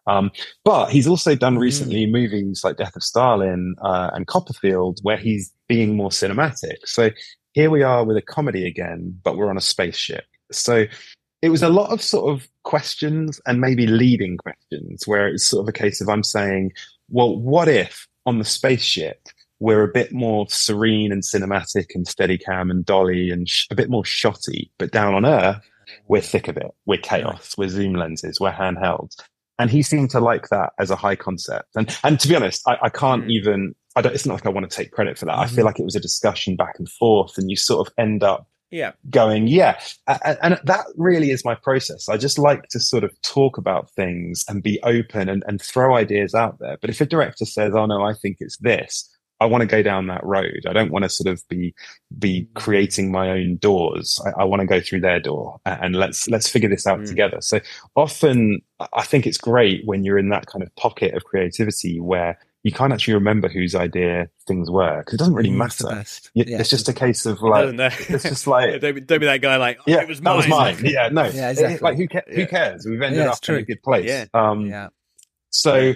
[SPEAKER 5] Um, but he's also done recently movies like Death of Stalin uh, and Copperfield, where he's being more cinematic. So here we are with a comedy again, but we're on a spaceship. So it was a lot of sort of questions and maybe leading questions, where it's sort of a case of I'm saying, well, what if on the spaceship we're a bit more serene and cinematic and steady cam and dolly and sh- a bit more shotty, but down on Earth, we're thick of it. We're chaos. We're zoom lenses. We're handheld. And he seemed to like that as a high concept. And and to be honest, I, I can't
[SPEAKER 4] Mm.
[SPEAKER 5] even. I don't. It's not like I want to take credit for that. I
[SPEAKER 3] Mhm.
[SPEAKER 5] feel like it was a discussion back and forth, and you sort of end up
[SPEAKER 4] Yeah.
[SPEAKER 5] going, yeah. A- a- And that really is my process. I just like to sort of talk about things and be open and, and throw ideas out there. But if a director says, oh no, I think it's this, I want to go down that road. I don't want to sort of be, be creating my own doors. I, I want to go through their door and let's, let's figure this out
[SPEAKER 4] Mm.
[SPEAKER 5] together. So often I- think it's great when you're in that kind of pocket of creativity where you can't actually remember whose idea things were because it doesn't really
[SPEAKER 3] Mm, it's
[SPEAKER 5] matter.
[SPEAKER 3] Yeah.
[SPEAKER 5] It's just a case of
[SPEAKER 4] Like,
[SPEAKER 5] it's just like,
[SPEAKER 4] don't, be, don't be that guy like, oh,
[SPEAKER 5] yeah,
[SPEAKER 4] it was
[SPEAKER 5] that was mine. Yeah, no,
[SPEAKER 3] Yeah,
[SPEAKER 5] It-
[SPEAKER 3] exactly.
[SPEAKER 5] like who, ca-
[SPEAKER 4] Yeah.
[SPEAKER 5] who cares? We've ended up
[SPEAKER 3] it's
[SPEAKER 5] in a good place.
[SPEAKER 4] Yeah.
[SPEAKER 5] Um,
[SPEAKER 3] yeah.
[SPEAKER 5] so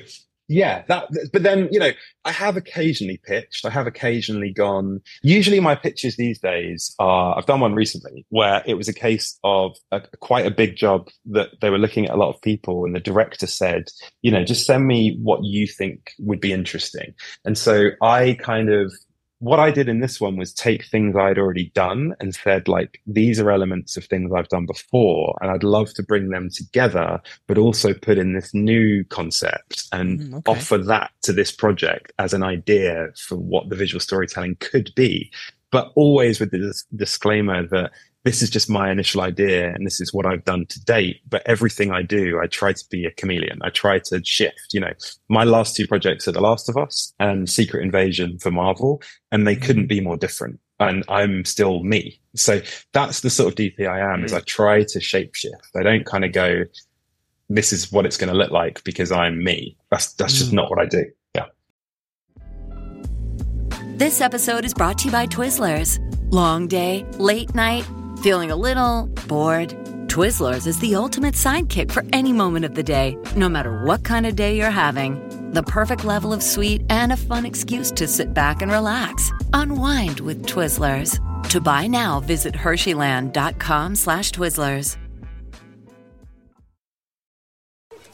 [SPEAKER 5] yeah, that. But then you know, I have occasionally pitched. I have occasionally gone. Usually, my pitches these days are. I've done one recently where it was a case of a, quite a big job that they were looking at a lot of people, and the director said, you know, just send me what you think would be interesting. And so I kind of what I did in this one was take things I'd already done and said, like, these are elements of things I've done before, and I'd love to bring them together, but also put in this new concept and
[SPEAKER 3] Mm, okay.
[SPEAKER 5] offer that to this project as an idea for what the visual storytelling could be. But always with the disclaimer that this is just my initial idea and this is what I've done to date. But everything I do, I try to be a chameleon. I try to shift. You know, my last two projects are The Last of Us and Secret Invasion for Marvel, and they couldn't mm-hmm. be more different. And I'm still me. So that's the sort of DP I am is mm. I try to shapeshift. I don't kind of go, this is what it's going to look like because I'm me. That's, that's just mm. not what I do. Yeah.
[SPEAKER 1] This episode is brought to you by Twizzlers. Long day, late night, feeling a little bored. Twizzlers is the ultimate sidekick for any moment of the day, no matter what kind of day you're having. The perfect level of sweet and a fun excuse to sit back and relax. Unwind with Twizzlers. To buy now, visit Hersheyland.com slash Twizzlers.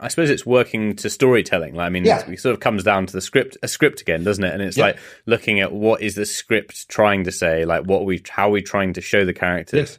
[SPEAKER 4] I suppose it's working to storytelling. Like, I mean,
[SPEAKER 5] Yeah.
[SPEAKER 4] it sort of comes down to the script, a script again, doesn't it? And it's
[SPEAKER 5] Yeah.
[SPEAKER 4] like looking at what is the script trying to say, like what are we, how are we trying to show the characters?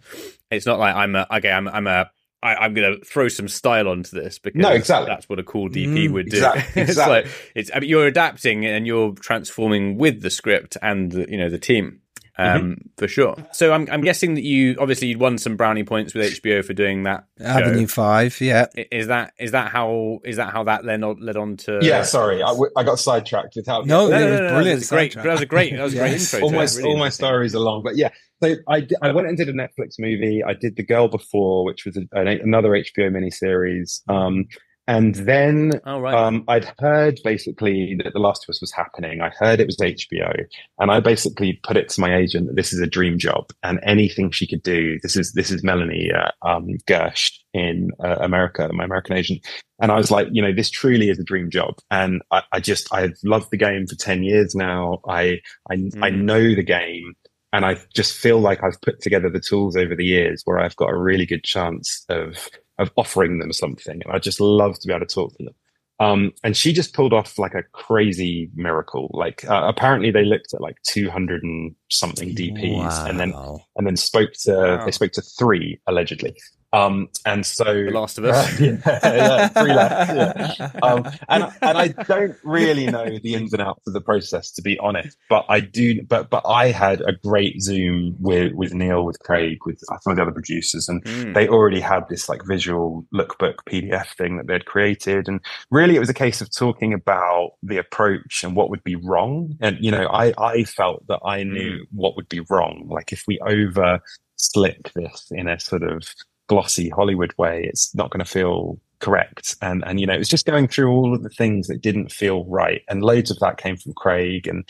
[SPEAKER 4] It's not like I'm a okay, I'm I'm a I, I'm going to throw some style onto this because
[SPEAKER 5] No, exactly.
[SPEAKER 4] that's what a cool DP mm, would do.
[SPEAKER 5] exactly,
[SPEAKER 4] it's
[SPEAKER 5] exactly.
[SPEAKER 4] like it's I mean, you're adapting and you're transforming with the script and the, you know the team. Um,
[SPEAKER 5] Mm-hmm.
[SPEAKER 4] for sure. So I'm, I'm guessing that you obviously you'd won some brownie points with HBO for doing that. show.
[SPEAKER 3] Avenue Five, yeah.
[SPEAKER 4] Is that is that how is that how that then led on to?
[SPEAKER 5] Yeah, sorry, I, w- I got sidetracked with how.
[SPEAKER 3] No,
[SPEAKER 4] No, no, no, no,
[SPEAKER 3] brilliant.
[SPEAKER 4] That was great. That was a great. That was a great
[SPEAKER 3] Yes.
[SPEAKER 4] intro.
[SPEAKER 5] all my.
[SPEAKER 4] Really
[SPEAKER 5] all my stories are long, but yeah. So I, I went and did a Netflix movie. I did The Girl Before, which was a, an, another HBO miniseries. Um, and then
[SPEAKER 4] Oh right.
[SPEAKER 5] um, I'd heard basically that The Last of Us was happening. I heard it was HBO, and I basically put it to my agent that this is a dream job, and anything she could do. This is this is Melanie uh, um, Gersh in uh, America, my American agent, and I was like, you know, this truly is a dream job, and I, I just I've loved the game for ten years now. I I, I
[SPEAKER 4] Mm.
[SPEAKER 5] know the game. And I just feel like I've put together the tools over the years where I've got a really good chance of of offering them something. And I just love to be able to talk to them. Um, and she just pulled off like a crazy miracle. Like uh, apparently they looked at like 200 and something DPs and then and then spoke to
[SPEAKER 4] Wow.
[SPEAKER 5] they spoke to three allegedly. Um, and so
[SPEAKER 4] The Last of Us.
[SPEAKER 5] yeah, yeah, three left. Yeah. Um, and and I don't really know the ins and outs of the process to be honest, but I do. But but I had a great Zoom with with Neil, with Craig, with some of the other producers, and
[SPEAKER 4] Mm.
[SPEAKER 5] they already had this like visual lookbook PDF thing that they'd created, and really it was a case of talking about the approach and what would be wrong. And you know, I I felt that I knew what would be wrong. Like if we over slick this in a sort of glossy Hollywood way, it's not going to feel correct. And and you know, it was just going through all of the things that didn't feel right, and loads of that came from Craig and.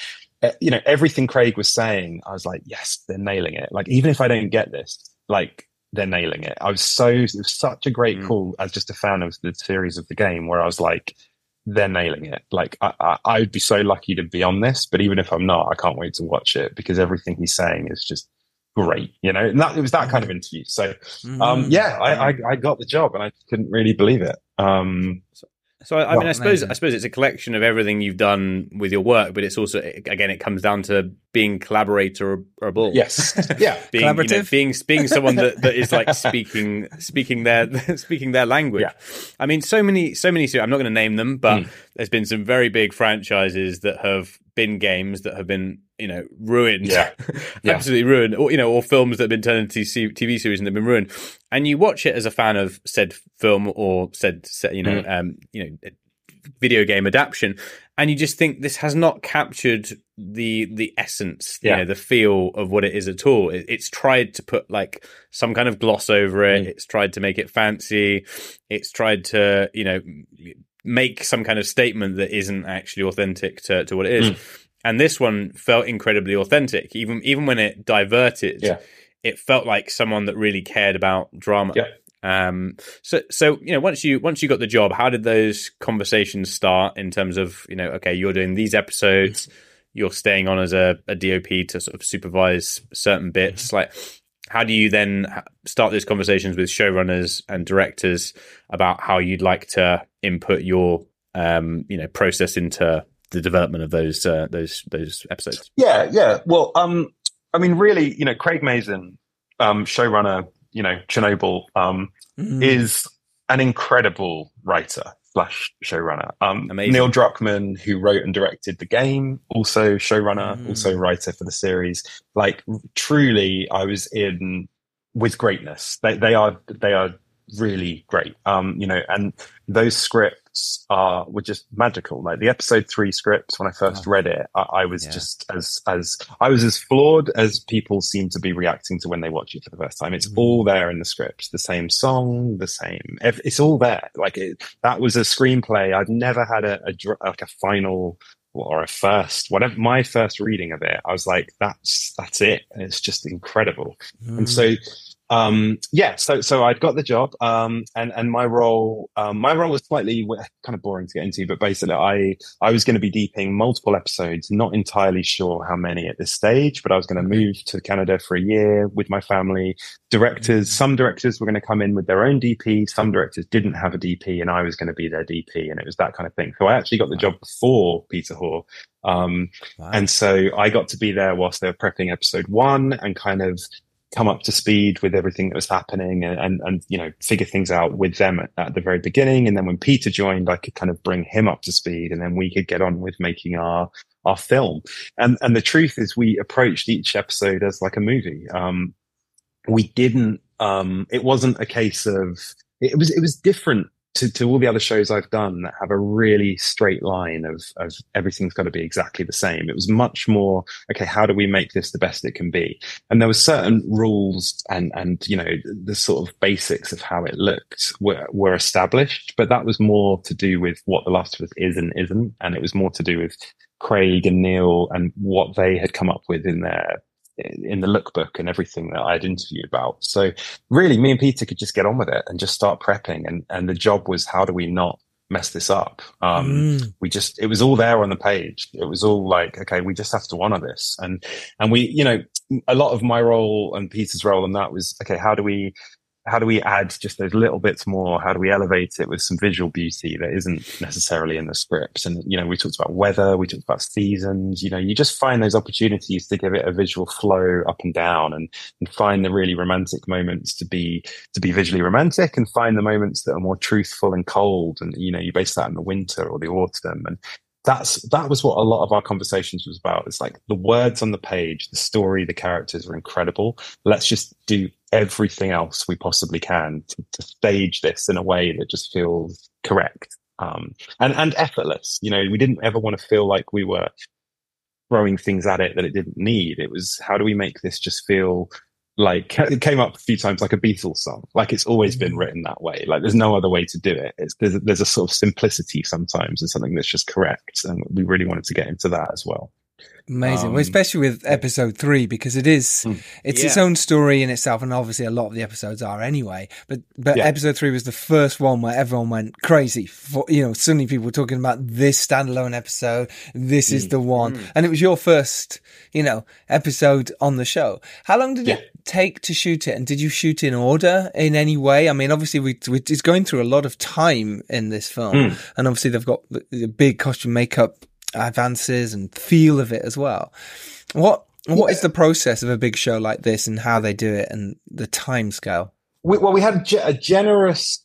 [SPEAKER 5] uh, You know, everything Craig was saying, I was like, yes, they're nailing it. Like, even if I don't get this, like, they're nailing it. I was so, it was such a great
[SPEAKER 4] Mm.
[SPEAKER 5] call as just a fan of the series of the game where I was like, they're nailing it. Like, I, I, I would be so lucky to be on this, but even if I'm not, I can't wait to watch it because everything he's saying is just great, you know? And that, it was that kind of interview. So, um,
[SPEAKER 3] Mm.
[SPEAKER 5] yeah, I, I, I got the job and I couldn't really believe it. Um,
[SPEAKER 4] So I, I mean, I suppose
[SPEAKER 3] amazing.
[SPEAKER 4] I suppose it's a collection of everything you've done with your work, but it's also again it comes down to being collaboratorable.
[SPEAKER 5] yes. Yeah.
[SPEAKER 4] being you know,
[SPEAKER 3] Collaborative?
[SPEAKER 4] being being someone that, that is like speaking speaking their speaking their language.
[SPEAKER 5] Yeah.
[SPEAKER 4] I mean, so many so many. I'm not going to name them, but
[SPEAKER 5] Mm.
[SPEAKER 4] there's been some very big franchises that have been games that have been you know ruined,
[SPEAKER 5] Yeah. Yeah.
[SPEAKER 4] absolutely ruined, or you know, or films that have been turned into TV series and they've been ruined. And you watch it as a fan of said film or said, you know,
[SPEAKER 5] Mm.
[SPEAKER 4] um, you know video game adaptation, and you just think this has not captured the the essence, you
[SPEAKER 5] Yeah.
[SPEAKER 4] know, the feel of what it is at all. It, it's tried to put like some kind of gloss over it.
[SPEAKER 5] Mm.
[SPEAKER 4] It's tried to make it fancy. It's tried to you know make some kind of statement that isn't actually authentic to, to what it is.
[SPEAKER 5] Mm.
[SPEAKER 4] And this one felt incredibly authentic, even even when it diverted.
[SPEAKER 5] Yeah.
[SPEAKER 4] It felt like someone that really cared about drama.
[SPEAKER 5] Yeah.
[SPEAKER 4] Um, so, so you know, once you once you got the job, how did those conversations start in terms of you know, okay, you're doing these episodes, you're staying on as a, a DOP to sort of supervise certain bits. Like, how do you then start those conversations with showrunners and directors about how you'd like to input your um, you know process into the development of those uh, those those episodes?
[SPEAKER 5] Yeah, yeah. Well, um, I mean, really, you know, Craig Mazin, um, showrunner, you know, Chernobyl, um,
[SPEAKER 3] Mm.
[SPEAKER 5] is an incredible writer slash showrunner. Um,
[SPEAKER 4] Amazing.
[SPEAKER 5] Neil Druckmann, who wrote and directed the game, also showrunner,
[SPEAKER 3] Mm.
[SPEAKER 5] also writer for the series. Like, truly, I was in with greatness. They they are they are really great. Um, you know, and those scripts are were just magical. Like the episode three scripts, when I first read it, I, I was
[SPEAKER 3] Yeah.
[SPEAKER 5] just as as I was as floored as people seem to be reacting to when they watch it for the first time. It's mm. all there in the script, the same song, the same. It's all there. Like it, that was a screenplay. I've never had a, a like a final or a first whatever my first reading of it i was like that's that's it and it's just incredible and so mm. Um yeah so so i'd got the job um and and my role um my role was slightly kind of boring to get into but basically i i was going to be deeping multiple episodes not entirely sure how many at this stage but i was going to move to canada for a year with my family. Directors some directors were going to come in with their own dp some directors didn't have a dp and i was going to be their dp and it was that kind of thing. So i actually got the job before peter hoar um
[SPEAKER 3] Wow.
[SPEAKER 5] and so I got to be there whilst they were prepping episode one and kind of come up to speed with everything that was happening and, and, and you know, figure things out with them at, at the very beginning. And then when Peter joined, I could kind of bring him up to speed and then we could get on with making our, our film. And, and the truth is we approached each episode as like a movie. Um, we didn't, um, it wasn't a case of, it was, it was different to, to all the other shows I've done that have a really straight line of, of everything's got to be exactly the same. It was much more, okay, how do we make this the best it can be? And there were certain rules and, and, you know, the sort of basics of how it looked were, were established, but that was more to do with what The Last of Us is and isn't. And it was more to do with Craig and Neil and what they had come up with in their, in the lookbook and everything that I'd interviewed about. So really me and Peter could just get on with it and just start prepping. And, and the job was how do we not mess this up? Um,
[SPEAKER 3] Mm.
[SPEAKER 5] we just, it was all there on the page. It was all like, okay, we just have to honor this. And, and we, you know, a lot of my role and Peter's role in that was, okay, how do we, how do we add just those little bits more? How do we elevate it with some visual beauty that isn't necessarily in the scripts? And, you know, we talked about weather, we talked about seasons, you know, you just find those opportunities to give it a visual flow up and down and, and find the really romantic moments to be, to be visually romantic and find the moments that are more truthful and cold. And, you know, you base that in the winter or the autumn. And that's, that was what a lot of our conversations was about. It's like the words on the page, the story, the characters are incredible. Let's just do everything else we possibly can to, to stage this in a way that just feels correct um, and and effortless. You know, we didn't ever want to feel like we were throwing things at it that it didn't need. It was how do we make this just feel like it came up a few times like a Beatles song, like it's always been written that way. Like there's no other way to do it. It's there's there's a sort of simplicity sometimes and something that's just correct, and we really wanted to get into that as well.
[SPEAKER 3] Amazing, well,
[SPEAKER 5] Um,
[SPEAKER 3] especially with episode three because it is
[SPEAKER 5] Mm.
[SPEAKER 3] it's its own story in itself, and obviously a lot of the episodes are anyway. But but
[SPEAKER 5] Yeah.
[SPEAKER 3] episode three was the first one where everyone went crazy. For you know, suddenly people were talking about this standalone episode. This is the one, and it was your first you know episode on the show. How long did
[SPEAKER 5] Yeah.
[SPEAKER 3] it take to shoot it, and did you shoot in order in any way? I mean, obviously we, we it's going through a lot of time in this film,
[SPEAKER 5] Mm.
[SPEAKER 3] and obviously they've got the, the big costume makeup advances and feel of it as well. What what is the process of a big show like this and how they do it and the time scale?
[SPEAKER 5] we, well, we had a generous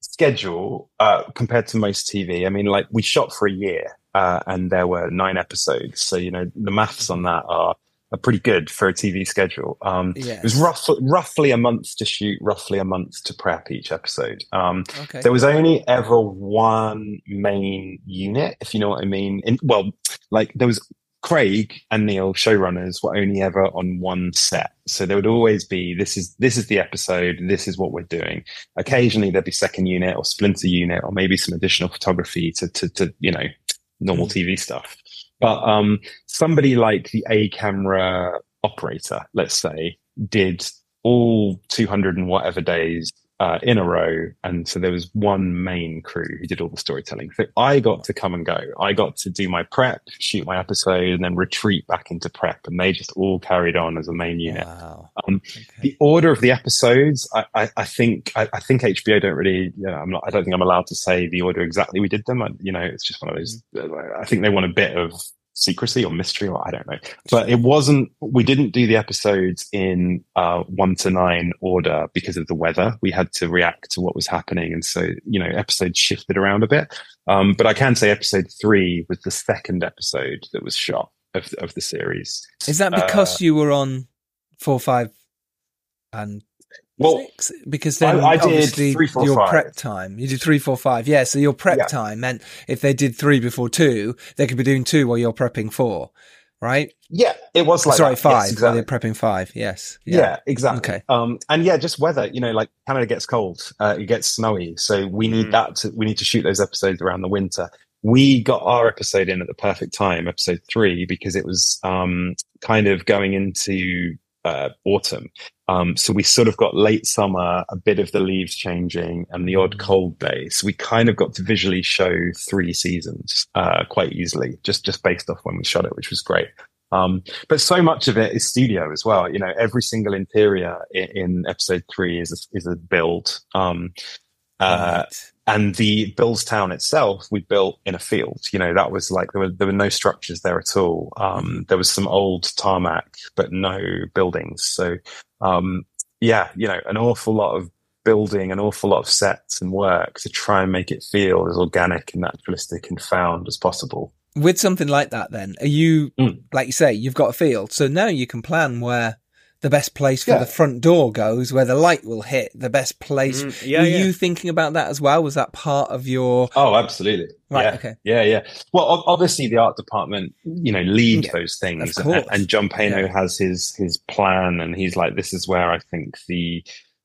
[SPEAKER 5] schedule uh, compared to most TV. I mean, like we shot for a year, uh, and there were nine episodes. So you know, the maths on that are pretty good for a TV schedule. Um,
[SPEAKER 3] Yes.
[SPEAKER 5] It was roughly roughly a month to shoot, roughly a month to prep each episode. Um,
[SPEAKER 3] Okay.
[SPEAKER 5] There was only ever one main unit, if you know what I mean. In, well, like there was Craig and Neil, showrunners, were only ever on one set, so there would always be this is this is the episode, this is what we're doing. Occasionally there'd be second unit or splinter unit, or maybe some additional photography to to, to you know normal TV stuff. But um, somebody like the A camera operator, let's say, did all 200 and whatever days uh, in a row. And so there was one main crew who did all the storytelling. So I got to come and go. I got to do my prep, shoot my episode, and then retreat back into prep. And they just all carried on as a main unit.
[SPEAKER 3] Wow.
[SPEAKER 5] Um, the order of the episodes, I, I, I think, I, I think HBO don't really, you know, I'm not, I don't think I'm allowed to say the order exactly we did them. I, you know, it's just one of those, I think they want a bit of secrecy or mystery or I don't know, but it wasn't, we didn't do the episodes in, uh, one to nine order because of the weather. We had to react to what was happening. And so, you know, episodes shifted around a bit. Um, but I can say episode three was the second episode that was shot of, of the series.
[SPEAKER 3] Is that
[SPEAKER 5] Uh,
[SPEAKER 3] because you were on four, five, and
[SPEAKER 5] Well,
[SPEAKER 3] six? Because then
[SPEAKER 5] I- I did
[SPEAKER 3] obviously
[SPEAKER 5] three, four,
[SPEAKER 3] your
[SPEAKER 5] five.
[SPEAKER 3] prep time. You did three, four, five. Yeah. So your prep
[SPEAKER 5] Yeah.
[SPEAKER 3] time meant if they did three before two, they could be doing two while you're prepping four, right?
[SPEAKER 5] Yeah, it was like
[SPEAKER 3] Sorry,
[SPEAKER 5] that.
[SPEAKER 3] five
[SPEAKER 5] Yes, exactly.
[SPEAKER 3] they're prepping five. Yes.
[SPEAKER 5] Yeah. exactly.
[SPEAKER 3] Okay.
[SPEAKER 5] Um, and yeah, just weather. You know, like Canada gets cold, uh, it gets snowy, so we need
[SPEAKER 4] Mm.
[SPEAKER 5] that. To, we need to shoot those episodes around the winter. We got our episode in at the perfect time, episode three, because it was um, kind of going into uh, autumn. Um, so we sort of got late summer, a bit of the leaves changing, and the odd cold day. So we kind of got to visually show three seasons uh, quite easily, just just based off when we shot it, which was great. Um, but so much of it is studio as well. You know, every single interior in, in episode three is a, is a build. Um, uh,
[SPEAKER 3] Right.
[SPEAKER 5] And the Billstown itself, we built in a field. You know, that was like there were there were no structures there at all. Um, there was some old tarmac, but no buildings. So, um, yeah, you know, an awful lot of building, an awful lot of sets and work to try and make it feel as organic and naturalistic and found as possible.
[SPEAKER 3] With something like that, then are you
[SPEAKER 5] Mm.
[SPEAKER 3] like you say you've got a field, so now you can plan where the best place for
[SPEAKER 5] Yeah.
[SPEAKER 3] the front door goes, where the light will hit, the best place.
[SPEAKER 4] Mm, yeah,
[SPEAKER 3] Were
[SPEAKER 4] yeah.
[SPEAKER 3] you thinking about that as well? Was that part of your
[SPEAKER 5] Oh, absolutely.
[SPEAKER 3] Right,
[SPEAKER 5] Yeah.
[SPEAKER 3] okay.
[SPEAKER 5] Yeah, yeah. Well, obviously the art department, you know, lead those things, and, and John
[SPEAKER 3] Paino
[SPEAKER 5] has his his plan, and he's like, "This is where I think the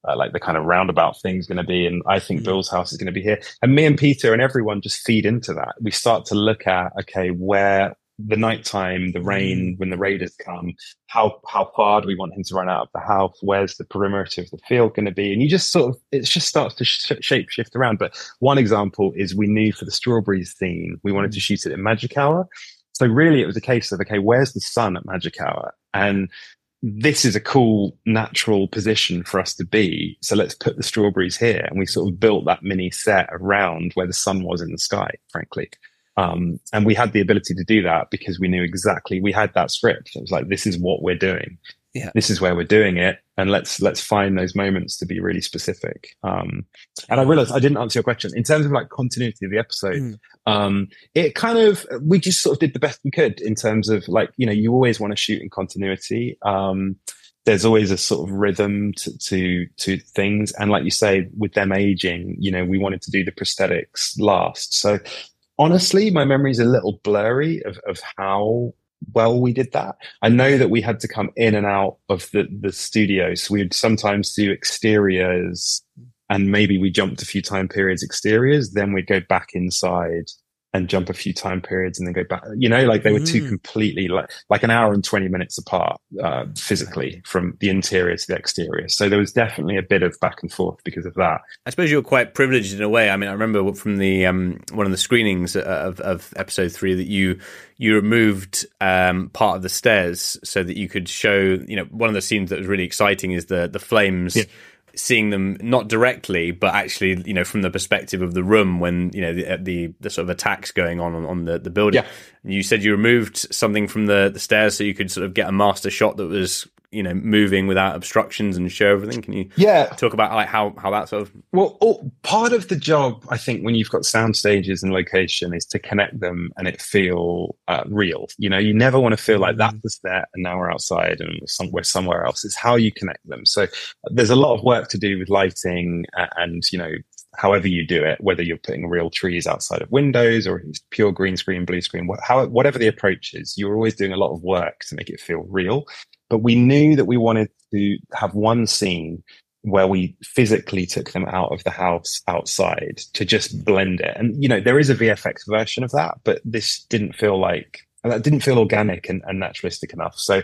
[SPEAKER 5] uh, like the kind of roundabout thing's going to be, and I think
[SPEAKER 3] Mm.
[SPEAKER 5] Bill's house is going to be here." And me and Peter and everyone just feed into that. We start to look at okay, where the nighttime, the
[SPEAKER 3] Mm.
[SPEAKER 5] rain, when the raiders come, how how far do we want him to run out of the house? Where's the perimeter of the field going to be? And you just sort of it just starts to sh- shape shift around. But one example is we knew for the strawberries theme we wanted to shoot it in Magic Hour. So really, it was a case of okay, where's the sun at Magic Hour? And this is a cool natural position for us to be. So let's put the strawberries here. And we sort of built that mini set around where the sun was in the sky, frankly. Um, and we had the ability to do that because we knew exactly we had that script. It was like, this is what we're doing.
[SPEAKER 3] Yeah.
[SPEAKER 5] This is where we're doing it. And let's let's find those moments to be really specific. Um, and I realized I didn't answer your question. In terms of like continuity of the episode,
[SPEAKER 3] Mm.
[SPEAKER 5] um, it kind of we just sort of did the best we could in terms of like, you know, you always want to shoot in continuity. Um, there's always a sort of rhythm to, to to things and like you say with them aging you know we wanted to do the prosthetics last so honestly my memory is a little blurry of, of how well we did that. I know that we had to come in and out of the the studio. So we'd sometimes do exteriors and maybe we jumped a few time periods exteriors. Then we'd go back inside and jump a few time periods and then go back you know like they were two
[SPEAKER 3] Mm.
[SPEAKER 5] completely like like an hour and 20 minutes apart uh, physically from the interior to the exterior so there was definitely a bit of back and forth because of that
[SPEAKER 4] I suppose you were quite privileged in a way. I mean, I remember from the um, one of the screenings of, of episode three that you you removed um, part of the stairs so that you could show. You know, one of the scenes that was really exciting is the the flames.
[SPEAKER 5] Yeah.
[SPEAKER 4] Seeing them not directly, but actually, you know, from the perspective of the room when you know the uh, the, the sort of attacks going on on, on the the building.
[SPEAKER 5] Yeah.
[SPEAKER 4] And you said you removed something from the the stairs so you could sort of get a master shot that was you know moving without obstructions and show everything. Can you
[SPEAKER 5] Yeah.
[SPEAKER 4] talk about like how how that sort of
[SPEAKER 5] Well, all, part of the job, I think, when you've got sound stages and location, is to connect them and it feel uh, real. You know, you never want to feel like that was there and now we're outside and somewhere somewhere else. It's how you connect them. So there's a lot of work to do with lighting and you know however you do it, whether you're putting real trees outside of windows or it's pure green screen, blue screen, wha- how, whatever the approach is, you're always doing a lot of work to make it feel real. But we knew that we wanted to have one scene where we physically took them out of the house outside to just blend it. And, you know, there is a VFX version of that, but this didn't feel like, that didn't feel organic and, and naturalistic enough. So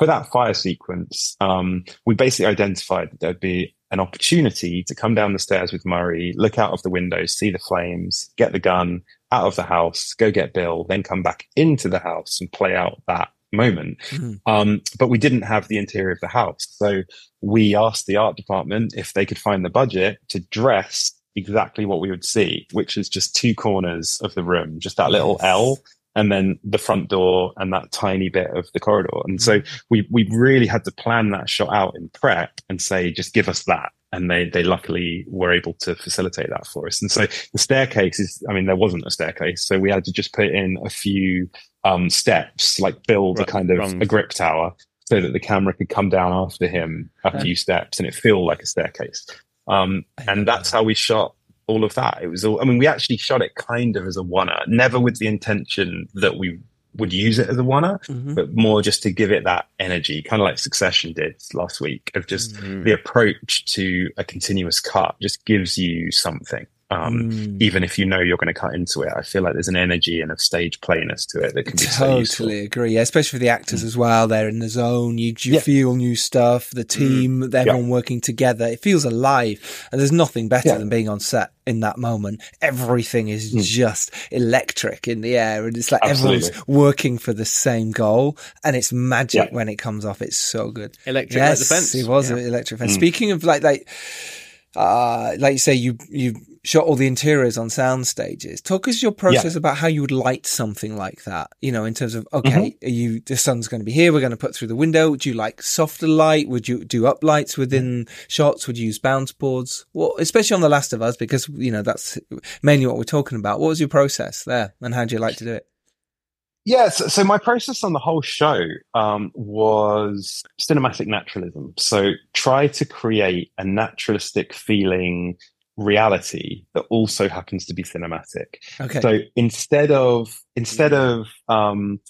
[SPEAKER 5] for that fire sequence, um, we basically identified that there'd be an opportunity to come down the stairs with Murray, look out of the window, see the flames, get the gun out of the house, go get Bill, then come back into the house and play out that moment. Um, but we didn't have the interior of the house. So we asked the art department if they could find the budget to dress exactly what we would see, which is just two corners of the room, just that little L and then the front door and that tiny bit of the corridor. And so we we really had to plan that shot out in prep and say, just give us that. And they they luckily were able to facilitate that for us. And so the staircase is, I mean, there wasn't a staircase, so we had to just put in a few um, steps, like build a kind of
[SPEAKER 4] rungs.
[SPEAKER 5] a grip tower, so that the camera could come down after him a few steps and it feel like a staircase. Um, and that's how we shot all of that. It was all, I mean, we actually shot it kind of as a one-er, never with the intention that we would use it as a one-er, but more just to give it that energy, kind of like Succession did last week of just the approach to a continuous cut just gives you something. Um, hmm. even if you know you're going to cut into it, I feel like there's an energy and a stage playness to it that can be so useful.
[SPEAKER 3] Totally agree. Yeah, especially for the actors hmm. as well. They're in the zone. You, you
[SPEAKER 5] Yeah.
[SPEAKER 3] feel new stuff. The hmm. team, everyone working together. It feels alive. And there's nothing better
[SPEAKER 5] Yeah.
[SPEAKER 3] than being on set in that moment. Everything is just electric in the air. And it's like everyone's working for the same goal. And it's magic
[SPEAKER 5] Yeah.
[SPEAKER 3] when it comes off. It's so good.
[SPEAKER 4] Electric like
[SPEAKER 3] yes,
[SPEAKER 4] the fence.
[SPEAKER 3] It was
[SPEAKER 4] Yeah.
[SPEAKER 3] electric fence. Speaking of like, like, uh, like you say, you, you shot all the interiors on sound stages. Talk us your process about how you would light something like that. You know, in terms of, okay, are you, the sun's going to be here. We're going to put through the window. Would you like softer light? Would you do up lights within shots? Would you use bounce boards? Well, especially on The Last of Us, because, you know, that's mainly what we're talking about. What was your process there and how do you like to do it?
[SPEAKER 5] Yeah, so, so my process on the whole show um, was cinematic naturalism. So try to create a naturalistic feeling reality that also happens to be cinematic.
[SPEAKER 3] Okay.
[SPEAKER 5] So instead of instead of um,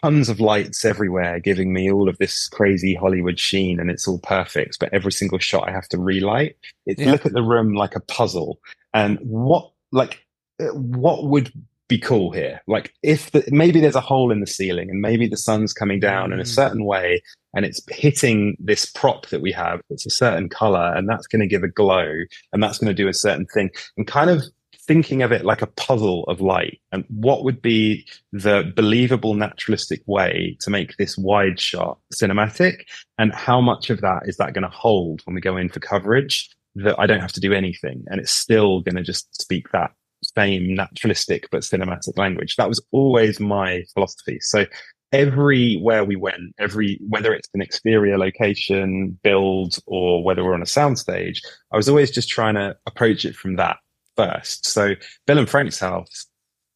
[SPEAKER 5] tons of lights everywhere giving me all of this crazy Hollywood sheen and it's all perfect, but every single shot I have to relight, it's
[SPEAKER 3] Yeah.
[SPEAKER 5] look at the room like a puzzle and what like uh, what would be cool here. Like if the, maybe there's a hole in the ceiling and maybe the sun's coming down in a
[SPEAKER 3] Mm.
[SPEAKER 5] certain way and it's hitting this prop that we have it's a certain color and that's going to give a glow and that's going to do a certain thing. And kind of thinking of it like a puzzle of light. And what would be the believable naturalistic way to make this wide shot cinematic? And how much of that is that going to hold when we go in for coverage that I don't have to do anything and it's still going to just speak that same naturalistic but cinematic language. That was always my philosophy. So everywhere we went, every whether it's an exterior location, build, or whether we're on a soundstage, I was always just trying to approach it from that first. So Bill and Frank's house,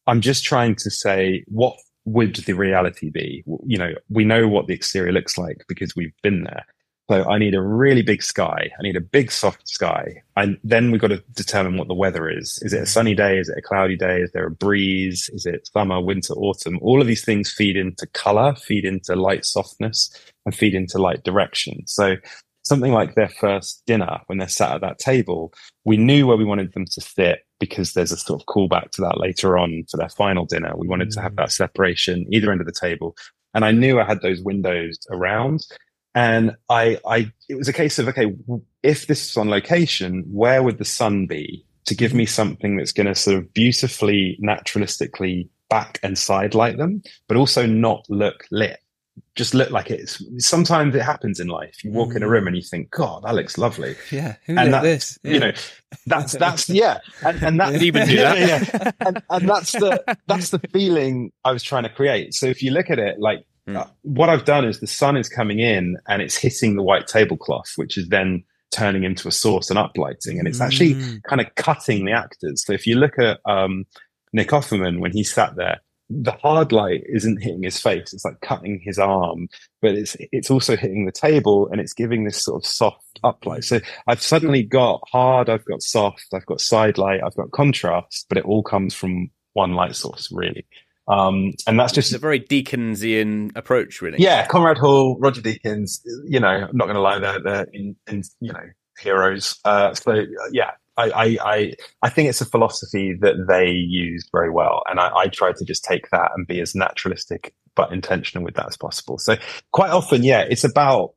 [SPEAKER 5] I'm just trying to say what would the reality be? You know, we know what the exterior looks like because we've been there. So I need a really big sky. I need a big soft sky. And then we've got to determine what the weather is. Is it a sunny mm-hmm. day? Is it a cloudy day? Is there a breeze? Is it summer, winter, autumn? All of these things feed into color, feed into light softness and feed into light direction. So something like their first dinner when they're sat at that table, we knew where we wanted them to sit because there's a sort of callback to that later on for their final dinner. We wanted to have mm-hmm. that separation either end of the table. And I knew I had those windows around. And I, I, it was a case of, okay, if this is on location, where would the sun be to give me something that's going to sort of beautifully, naturalistically back and side light them, but also not look lit? Just look like it's sometimes it happens in life. You walk in a mm. room and you think, God, that looks lovely.
[SPEAKER 3] Yeah. Who
[SPEAKER 5] And that,
[SPEAKER 3] this?
[SPEAKER 5] you know, that's, that's, yeah. And, and that,
[SPEAKER 4] Even do that.
[SPEAKER 5] yeah. And, and that's the, that's the feeling I was trying to create. So if you look at it, like uh, what I've done is the sun is coming in and it's hitting the white tablecloth, which is then turning into a source and uplighting, and it's actually
[SPEAKER 3] Mm.
[SPEAKER 5] kind of cutting the actors. So if you look at um, Nick Offerman when he sat there, the hard light isn't hitting his face; it's like cutting his arm, but it's it's also hitting the table and it's giving this sort of soft uplight. So I've suddenly got hard, I've got soft, I've got side light, I've got contrast, but it all comes from one light source, really. Um, and that's
[SPEAKER 4] It's
[SPEAKER 5] just
[SPEAKER 4] a very Deakinsian approach, really.
[SPEAKER 5] yeah, Conrad Hall, Roger Deakins. You know, I'm not going to lie, they're they're in, in you know heroes. Uh, so uh, yeah, I, I I I think it's a philosophy that they use very well, and I, I try to just take that and be as naturalistic but intentional with that as possible. So quite often, yeah, it's about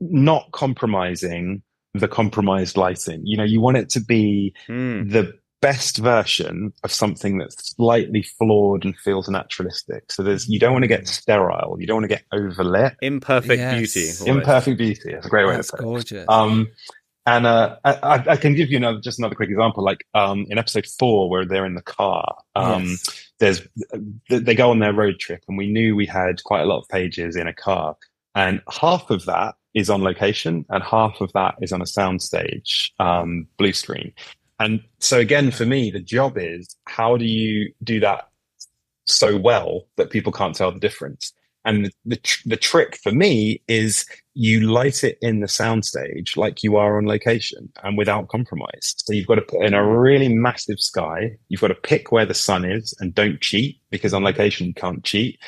[SPEAKER 5] not compromising the compromised lighting. You know, you want it to be
[SPEAKER 4] Mm.
[SPEAKER 5] the best version of something that's slightly flawed and feels naturalistic. So there's you don't want to get sterile, you don't want to get overlit.
[SPEAKER 4] Imperfect
[SPEAKER 3] Yes.
[SPEAKER 4] beauty. almost.
[SPEAKER 5] Imperfect beauty. That's a great way to put it.
[SPEAKER 3] gorgeous.
[SPEAKER 5] Um, and uh, I, I- I can give you another, just another quick example. Like um, in episode four, where they're in the car, um,
[SPEAKER 3] Yes.
[SPEAKER 5] there's they go on their road trip, and we knew we had quite a lot of pages in a car, and half of that is on location, and half of that is on a soundstage um, blue screen. And so again, for me, the job is how do you do that so well that people can't tell the difference? And the the, tr- the trick for me is you light it in the soundstage like you are on location and without compromise. So you've got to put in a really massive sky. You've got to pick where the sun is and don't cheat because on location you can't cheat.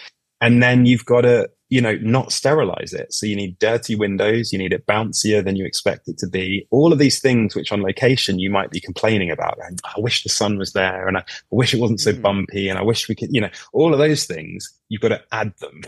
[SPEAKER 5] And then you've got to, you know, not sterilize it. So you need dirty windows. You need it bouncier than you expect it to be. All of these things, which on location you might be complaining about. And I wish the sun was there and I wish it wasn't so
[SPEAKER 4] Mm.
[SPEAKER 5] bumpy and I wish we could, you know, all of those things, you've got to add them.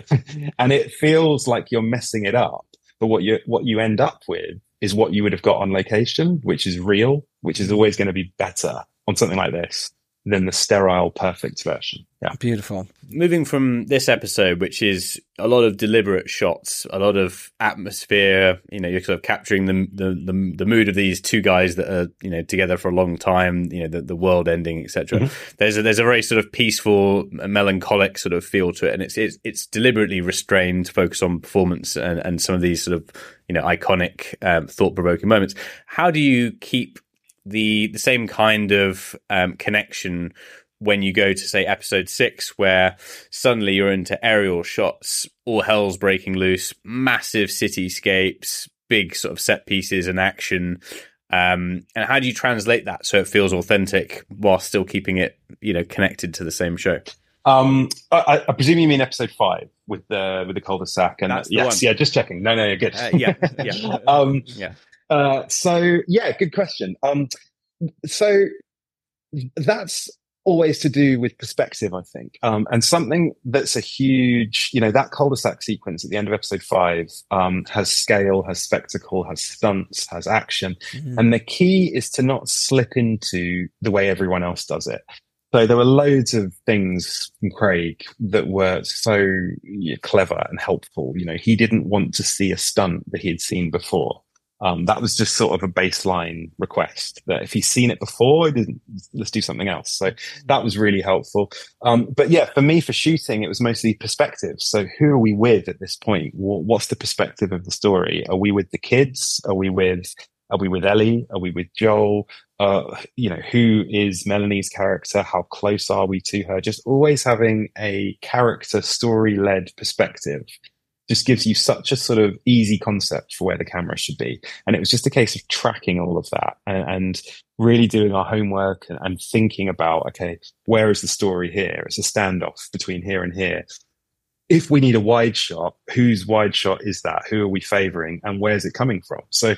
[SPEAKER 5] and it feels like you're messing it up. But what you, what you end up with is what you would have got on location, which is real, which is always going to be better on something like this than the sterile, perfect version. Yeah.
[SPEAKER 3] Beautiful.
[SPEAKER 4] moving from this episode, which is a lot of deliberate shots, a lot of atmosphere. You know, you're sort of capturing the the the, the mood of these two guys that are you know together for a long time. You know, the, the world ending, etc. There's a, there's a very sort of peaceful, melancholic sort of feel to it, and it's it's, it's deliberately restrained to focus on performance and, and some of these sort of you know iconic, um, thought provoking moments. How do you keep the the same kind of um, connection when you go to say episode six, where suddenly you're into aerial shots, all hell's breaking loose, massive cityscapes, big sort of set pieces and action. Um, and how do you translate that so it feels authentic while still keeping it, you know, connected to the same show?
[SPEAKER 5] Um, I, I presume you mean episode five with the with the cul-de-sac, and yes,
[SPEAKER 4] one.
[SPEAKER 5] yeah, just checking. No, no, you're good.
[SPEAKER 4] Uh, yeah, yeah.
[SPEAKER 5] um,
[SPEAKER 4] Yeah.
[SPEAKER 5] Uh, so yeah, good question. Um, so that's always to do with perspective, I think, um, and something that's a huge, you know, that cul-de-sac sequence at the end of episode five um, has scale, has spectacle, has stunts, has action,
[SPEAKER 3] Mm.
[SPEAKER 5] and the key is to not slip into the way everyone else does it. So there were loads of things from Craig that were so clever and helpful. You know, he didn't want to see a stunt that he had seen before. Um, that was just sort of a baseline request that if he's seen it before, let's do something else. So that was really helpful. Um, but yeah, for me, for shooting, it was mostly perspective. So who are we with at this point? What's the perspective of the story? Are we with the kids? Are we with, are we with Ellie? Are we with Joel? Uh, you know, who is Melanie's character? How close are we to her? Just always having a character story led perspective just gives you such a sort of easy concept for where the camera should be. And it was just a case of tracking all of that and, and really doing our homework and, and thinking about, okay, where is the story here? It's a standoff between here and here. If we need a wide shot, whose wide shot is that? Who are we favoring and where's it coming from? So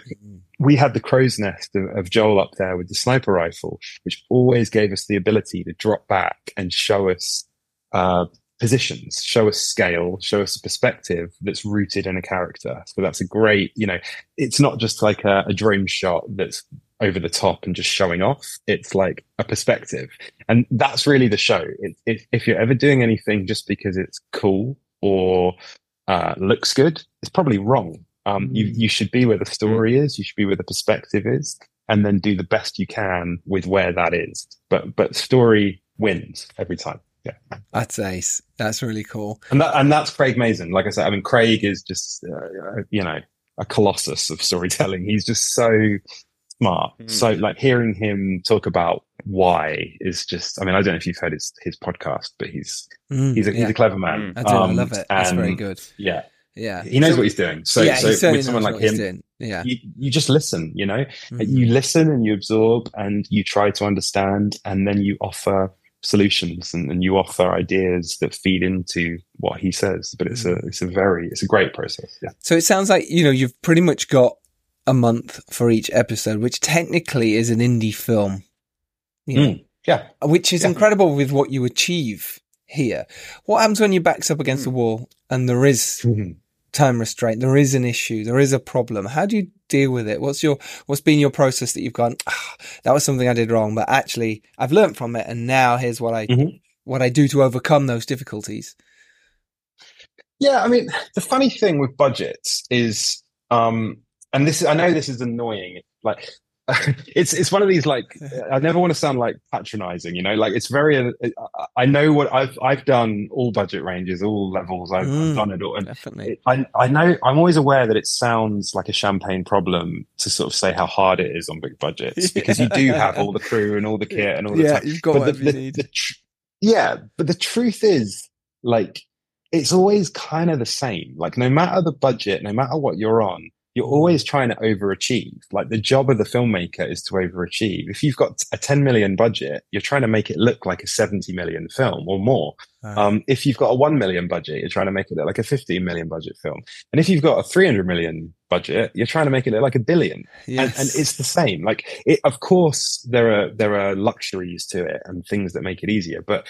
[SPEAKER 5] we had the crow's nest of, of Joel up there with the sniper rifle, which always gave us the ability to drop back and show us uh, positions, show us scale, show us a perspective that's rooted in a character. So that's a great, you know, it's not just like a, a drone shot that's over the top and just showing off. It's like a perspective. And that's really the show. It, it, if you're ever doing anything just because it's cool or uh, looks good, it's probably wrong. Um, you, you should be where the story is. You should be where the perspective is and then do the best you can with where that is. But, but story wins every time. Yeah.
[SPEAKER 3] That's ace. That's really cool.
[SPEAKER 5] And that and that's Craig Mazin. Like I said, I mean, Craig is just uh, you know a colossus of storytelling. He's just so smart.
[SPEAKER 4] Mm.
[SPEAKER 5] So like hearing him talk about why is just. I mean, I don't know if you've heard his his podcast, but he's
[SPEAKER 3] Mm,
[SPEAKER 5] he's a,
[SPEAKER 3] yeah.
[SPEAKER 5] he's a clever man.
[SPEAKER 3] I do. I
[SPEAKER 5] Um,
[SPEAKER 3] love it. That's very good.
[SPEAKER 5] Yeah,
[SPEAKER 3] Yeah.
[SPEAKER 5] he knows
[SPEAKER 3] So-
[SPEAKER 5] what he's doing. So
[SPEAKER 3] yeah,
[SPEAKER 5] so
[SPEAKER 3] he
[SPEAKER 5] with someone like him.
[SPEAKER 3] Yeah.
[SPEAKER 5] you, you just listen, you know,
[SPEAKER 3] Mhm.
[SPEAKER 5] you listen and you absorb and you try to understand and then you offer solutions and, and you offer ideas that feed into what he says. But it's a,
[SPEAKER 3] Mm.
[SPEAKER 5] it's a very, it's a great process. Yeah.
[SPEAKER 3] So it sounds like, you know, you've pretty much got a month for each episode, which technically is an indie film. You know,
[SPEAKER 5] Mm. Yeah.
[SPEAKER 3] which is
[SPEAKER 5] Yeah.
[SPEAKER 3] incredible with what you achieve here. What happens when your back's up against the wall and there is
[SPEAKER 5] Mhm.
[SPEAKER 3] Time restraint, there is an issue, there is a problem? How do you deal with it? What's your what's been your process that you've gone, ah, that was something I did wrong, but actually I've learned from it and now here's what I
[SPEAKER 5] Mhm.
[SPEAKER 3] what I do to overcome those difficulties.
[SPEAKER 5] Yeah, I mean, the funny thing with budgets is, um, and this I know this is annoying. Like, it's it's one of these like I never want to sound like patronizing, you know. Like it's very. uh, I know what I've I've done all budget ranges, all levels. I've,
[SPEAKER 3] Mm,
[SPEAKER 5] I've done it all, and
[SPEAKER 3] Definitely.
[SPEAKER 5] it, I I know I'm always aware that it sounds like a champagne problem to sort of say how hard it is on big budgets because you do have all the crew and all the kit and all the
[SPEAKER 3] Yeah,
[SPEAKER 5] time.
[SPEAKER 3] you've got
[SPEAKER 5] But
[SPEAKER 3] whatever
[SPEAKER 5] the,
[SPEAKER 3] you
[SPEAKER 5] the-
[SPEAKER 3] need.
[SPEAKER 5] the tr- yeah, but the truth is, like, it's always kind of the same. Like, no matter the budget, no matter what you're on, you're
[SPEAKER 3] Mm.
[SPEAKER 5] always trying to overachieve. Like, the job of the filmmaker is to overachieve. If you've got a 10 million budget, you're trying to make it look like a 70 million film or more. Um, if you've got a 1 million budget, you're trying to make it look like a 15 million budget film. And if you've got a 300 million budget, you're trying to make it look like a billion and, and
[SPEAKER 3] Yes.
[SPEAKER 5] it's the same. Like, it, of course, there are there are luxuries to it and things that make it easier. But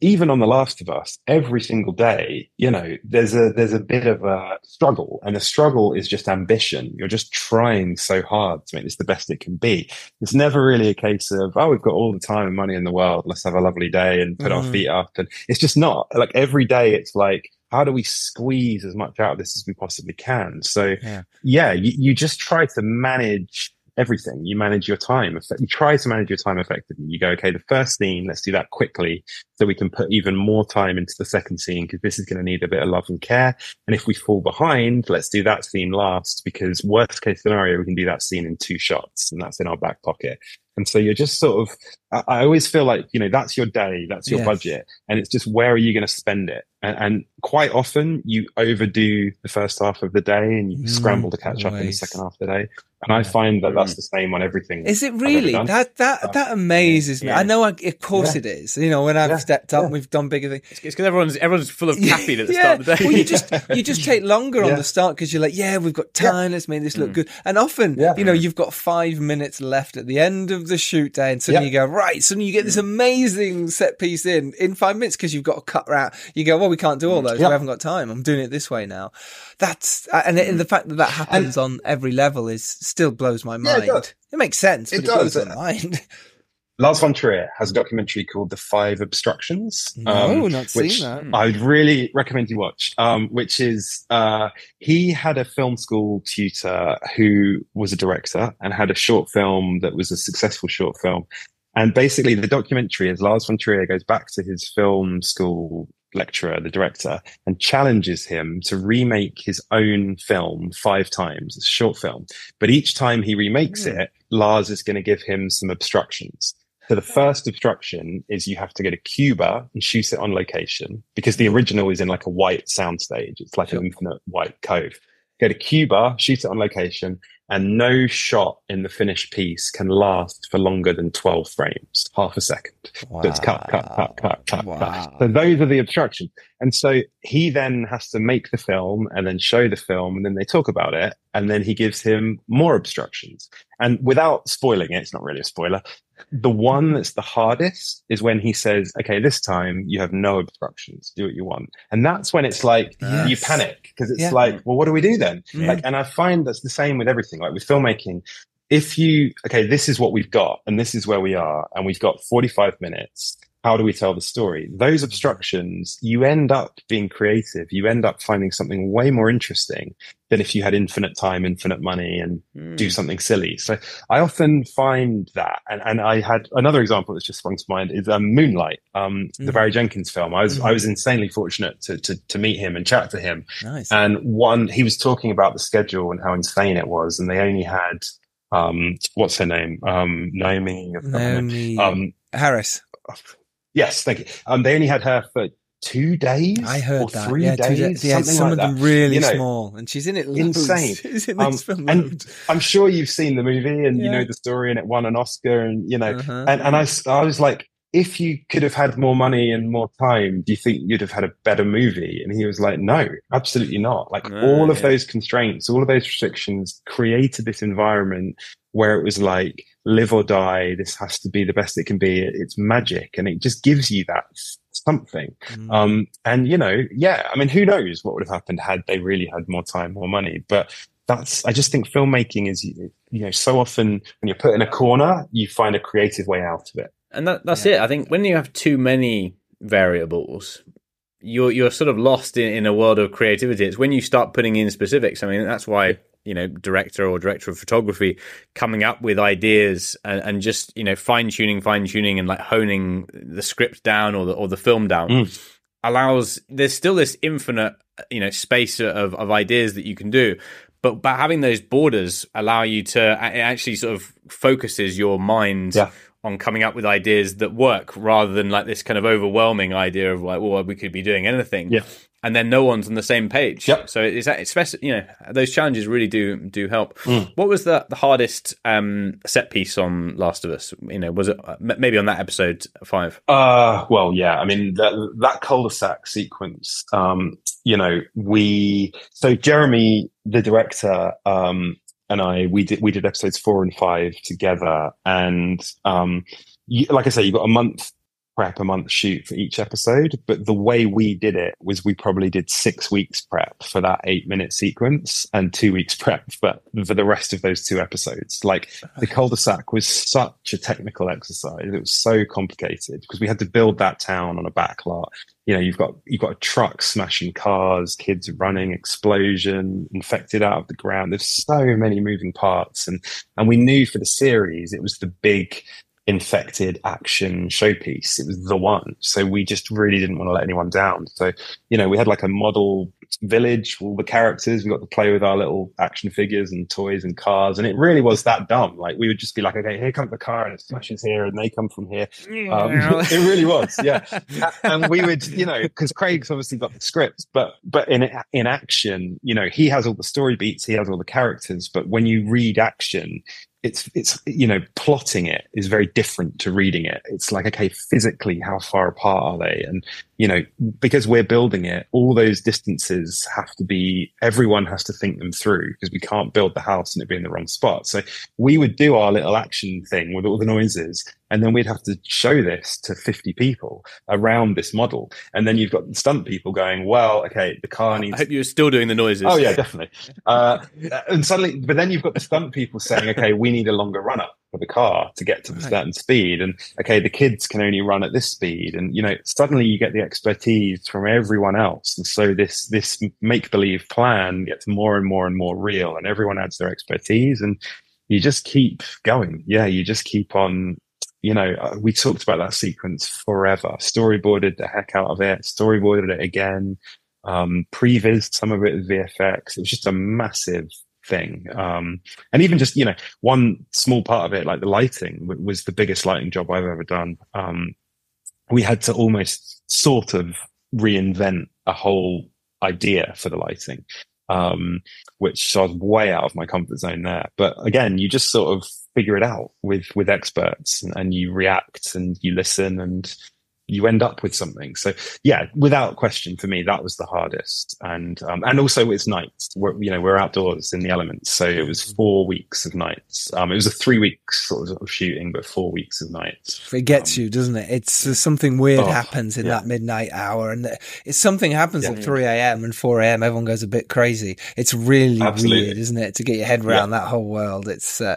[SPEAKER 5] even on The Last of Us, every single day, you know, there's a there's a bit of a struggle, and the struggle is just ambition. You're just trying so hard to make this the best it can be. It's never really a case of oh, we've got all the time and money in the world. Let's have a lovely day and put our
[SPEAKER 3] Mhm.
[SPEAKER 5] feet up. And it's just not like every day. It's like how do we squeeze as much out of this as we possibly can? So
[SPEAKER 3] Yeah.
[SPEAKER 5] yeah, you, you just try to manage everything. You manage your time. You try to manage your time effectively. You go, okay, the first scene, let's do that quickly so we can put even more time into the second scene because this is going to need a bit of love and care. And if we fall behind, let's do that scene last because worst case scenario, we can do that scene in two shots and that's in our back pocket. And so you're just sort of, I, always feel like, you know, that's your day, that's your
[SPEAKER 3] Yes.
[SPEAKER 5] budget. And it's just where are you going to spend it? And, and quite often you overdo the first half of the day and you
[SPEAKER 3] Mm,
[SPEAKER 5] scramble to catch up in the second half of the day. And I find that that's mm. the same on everything.
[SPEAKER 3] Is it really?
[SPEAKER 5] done.
[SPEAKER 3] That that uh, that amazes me. I know, I, of course
[SPEAKER 5] Yeah.
[SPEAKER 3] it is. You know, when I've
[SPEAKER 5] Yeah.
[SPEAKER 3] stepped up,
[SPEAKER 5] Yeah.
[SPEAKER 3] we've done bigger things.
[SPEAKER 4] It's because everyone's everyone's full of caffeine at the start of the day.
[SPEAKER 3] Well, you just you just take longer on the start because you're like, yeah, we've got time. Let's make this look mm. good. And often,
[SPEAKER 5] Yeah.
[SPEAKER 3] you know, you've got five minutes left at the end of the shoot day, and suddenly
[SPEAKER 5] Yeah.
[SPEAKER 3] you go right. Suddenly you get this mm. amazing set piece in in five minutes because you've got to cut out. You go, well, we can't do all those.
[SPEAKER 5] Yeah.
[SPEAKER 3] We haven't got time. I'm doing it this way now. That's uh, and, it, and the fact that that happens on every level is still blows my
[SPEAKER 5] Yeah, it
[SPEAKER 3] mind.
[SPEAKER 5] does.
[SPEAKER 3] it makes sense.
[SPEAKER 5] It
[SPEAKER 3] but it blows
[SPEAKER 5] does.
[SPEAKER 3] my mind.
[SPEAKER 5] Lars von Trier has a documentary called The Five Obstructions.
[SPEAKER 3] No, not seen
[SPEAKER 5] which
[SPEAKER 3] that.
[SPEAKER 5] I would really recommend you watch. Um, which is uh, he had a film school tutor who was a director and had a short film that was a successful short film. And basically, the documentary is Lars von Trier goes back to his film school lecturer, the director, and challenges him to remake his own film five times. It's a short film. But each time he remakes hmm. it, Lars is going to give him some obstructions. So the first obstruction is you have to get to Cuba and shoot it on location because the hmm. original is in like a white soundstage. It's like an infinite white cove. Go to Cuba, shoot it on location, and no shot in the finished piece can last for longer than 12 frames, half a second. So it's cut, cut, cut, cut, cut,
[SPEAKER 3] Wow.
[SPEAKER 5] cut. So those are the obstructions. And so he then has to make the film and then show the film and then they talk about it. And then he gives him more obstructions. And without spoiling it, it's not really a spoiler. The one that's the hardest is when he says, okay, this time you have no obstructions. Do what you want. And that's when it's like you panic because it's
[SPEAKER 3] Yeah.
[SPEAKER 5] like, well, what do we do then?
[SPEAKER 3] Yeah.
[SPEAKER 5] Like, and I find that's the same with everything. Like with filmmaking, if you, okay, this is what we've got and this is where we are and we've got 45 minutes how do we tell the story? Those obstructions, you end up being creative. You end up finding something way more interesting than if you had infinite time, infinite money, and
[SPEAKER 4] Hmm.
[SPEAKER 5] do something silly. So I often find that, and, and I had another example that's just sprung to mind is um, Moonlight, um, the
[SPEAKER 3] Mhm.
[SPEAKER 5] Barry Jenkins film. I was
[SPEAKER 3] Mhm.
[SPEAKER 5] I was insanely fortunate to, to to meet him and chat to him.
[SPEAKER 3] Nice.
[SPEAKER 5] And one, he was talking about the schedule and how insane it was, and they only had um, what's her name, um, Naomie. I've forgotten her name.
[SPEAKER 3] Naomie
[SPEAKER 5] Um,
[SPEAKER 3] Harris.
[SPEAKER 5] Yes, thank you. Um, they only had her for two days.
[SPEAKER 3] I heard
[SPEAKER 5] or
[SPEAKER 3] that.
[SPEAKER 5] Three
[SPEAKER 3] yeah,
[SPEAKER 5] days.
[SPEAKER 3] da- yeah, some
[SPEAKER 5] like
[SPEAKER 3] of them
[SPEAKER 5] that.
[SPEAKER 3] really
[SPEAKER 5] You know,
[SPEAKER 3] small, and she's in it. Loads.
[SPEAKER 5] insane.
[SPEAKER 3] She's in
[SPEAKER 5] Um, and. I'm sure you've seen the movie and you know the story, and it won an Oscar, and you know,
[SPEAKER 3] Uh-huh.
[SPEAKER 5] and and I, I was like, if you could have had more money and more time, do you think you'd have had a better movie? And he was like, no, absolutely not. Like
[SPEAKER 4] No,
[SPEAKER 5] all of
[SPEAKER 4] yeah.
[SPEAKER 5] those constraints, all of those restrictions created this environment where it was like live or die. This has to be the best it can be. It's magic, and it just gives you that something.
[SPEAKER 3] Mm.
[SPEAKER 5] Um, and you know, yeah, I mean, who knows what would have happened had they really had more time, more money? But that's, I just think filmmaking is, you know, so often when you're put in a corner, you find a creative way out of it.
[SPEAKER 4] And that, that's it. I think when you have too many variables, you're you're sort of lost in, in a world of creativity. It's when you start putting in specifics. I mean, that's why you know director or director of photography coming up with ideas and, and just you know fine tuning, fine tuning, and like honing the script down or the or the film down
[SPEAKER 5] Mm.
[SPEAKER 4] allows. There's still this infinite you know space of of ideas that you can do. But, but having those borders allow you to it actually sort of focuses your mind
[SPEAKER 5] Yeah.
[SPEAKER 4] on coming up with ideas that work rather than like this kind of overwhelming idea of like, well, we could be doing anything.
[SPEAKER 5] Yeah.
[SPEAKER 4] And then no one's on the same page.
[SPEAKER 5] Yep.
[SPEAKER 4] So it's that especially, you know, those challenges really do do help.
[SPEAKER 5] Mm.
[SPEAKER 4] What was the, the hardest um, set piece on Last of Us? You know, was it uh, maybe on that episode five?
[SPEAKER 5] Uh, well, yeah. I mean, that, that cul-de-sac sequence, um, you know, we, so Jeremy, the director, um, and I, we did, we did episodes four and five together. And, um, you, like I say, you've got a month prep, a month shoot for each episode. But the way we did it was we probably did six weeks prep for that eight minute sequence and two weeks prep for, for the rest of those two episodes. Like the cul-de-sac was such a technical exercise. It was so complicated because we had to build that town on a back lot. You know, you've got you've got a truck smashing cars, kids running, explosion, infected out of the ground. There's so many moving parts, and and we knew for the series it was the big infected action showpiece. It was the one. So we just really didn't want to let anyone down. So, you know, we had like a model village, all the characters. We got to play with our little action figures and toys and cars. And it really was that dumb. Like we would just be like, okay, here comes the car and it smashes here and they come from here. Um, it really was. Yeah. and we would, you know, because Craig's obviously got the script, but, but in, in action, you know, he has all the story beats, he has all the characters. But when you read action, it's it's you know plotting it is very different to reading it. It's like okay physically how far apart are they? And you know because we're building it all those distances have to be everyone has to think them through because we can't build the house and it be in the wrong spot so we would do our little action thing with all the noises and then we'd have to show this to 50 people around this model and then you've got the stunt people going well okay the car needs.
[SPEAKER 4] I hope you're still doing the noises.
[SPEAKER 5] Oh yeah, definitely. Uh, and suddenly, but then you've got the stunt people saying, "Okay, we need a longer run up for the car to get to a certain speed," and okay, the kids can only run at this speed, and you know, suddenly you get the expertise from everyone else, and so this this make believe plan gets more and more and more real, and everyone adds their expertise, and you just keep going. Yeah, you just keep on. You know, uh, we talked about that sequence forever. Storyboarded the heck out of it. Storyboarded it again um, previs some of it with VFX. It was just a massive thing. Um, and even just, you know, one small part of it, like the lighting was the biggest lighting job I've ever done. Um, we had to almost sort of reinvent a whole idea for the lighting. Um, which I was way out of my comfort zone there. But again, you just sort of figure it out with, with experts and, and you react and you listen and you end up with something. So yeah, without question, for me, that was the hardest. And um, and also it's nights. We're, you know, we're outdoors in the elements, so it was four weeks of nights. Um, it was a three weeks sort of shooting, but four weeks of nights.
[SPEAKER 3] It gets
[SPEAKER 5] Um,
[SPEAKER 3] you, doesn't it? It's uh, something weird
[SPEAKER 5] Oh,
[SPEAKER 3] happens in
[SPEAKER 5] yeah.
[SPEAKER 3] that midnight hour, and it's something happens
[SPEAKER 5] Yeah.
[SPEAKER 3] at three a.m. and four a.m. Everyone goes a bit crazy. It's really
[SPEAKER 5] Absolutely.
[SPEAKER 3] weird, isn't it, to get your head around that whole world? It's uh,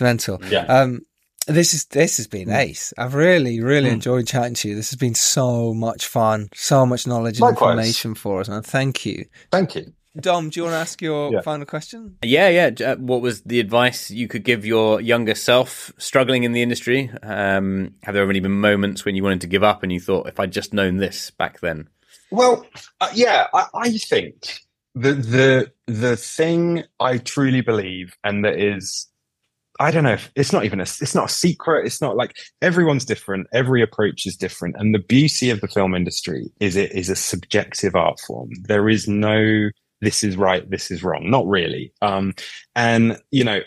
[SPEAKER 3] mental.
[SPEAKER 5] Yeah.
[SPEAKER 3] Um, This is this has
[SPEAKER 5] Mm.
[SPEAKER 3] been ace. I've really, really enjoyed chatting to you. This has been so much fun, so much knowledge and
[SPEAKER 5] Likewise.
[SPEAKER 3] information for us, man. Thank you.
[SPEAKER 5] Thank you.
[SPEAKER 3] Dom, do you want to ask your
[SPEAKER 5] Yeah.
[SPEAKER 3] final question?
[SPEAKER 4] Yeah, yeah. uh, What was the advice you could give your younger self struggling in the industry? Um, have there ever been moments when you wanted to give up and you thought, if I'd just known this back then?
[SPEAKER 5] Well, uh, yeah, I, I think the the the thing I truly believe, and that is, I don't know, if it's not even a, it's not a secret. It's not like everyone's different. Every approach is different, and the beauty of the film industry is it is a subjective art form. There is no this is right, this is wrong. Not really. Um, and you know.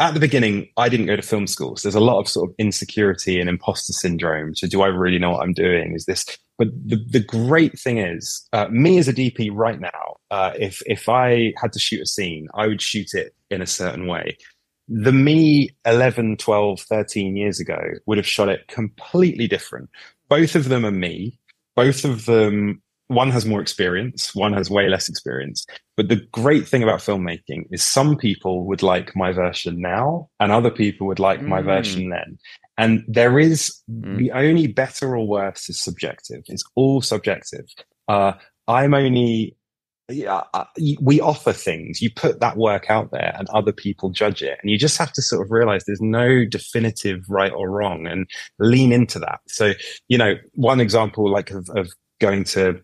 [SPEAKER 5] At the beginning, I didn't go to film school. So there's a lot of sort of insecurity and imposter syndrome. So do I really know what I'm doing? Is this but the, the great thing is, uh, me as a DP right now, uh, if if I had to shoot a scene, I would shoot it in a certain way. The me 11, 12, 13 years ago would have shot it completely different. Both of them are me. Both of them, one has more experience, one has way less experience. But the great thing about filmmaking is some people would like my version now, and other people would like my
[SPEAKER 4] Mm.
[SPEAKER 5] version then. And there is
[SPEAKER 4] Mm.
[SPEAKER 5] the only better or worse is subjective. It's all subjective. Uh, I'm only, yeah, we offer things. You put that work out there and other people judge it. And you just have to sort of realize there's no definitive right or wrong and lean into that. So, you know, one example like of, of going to,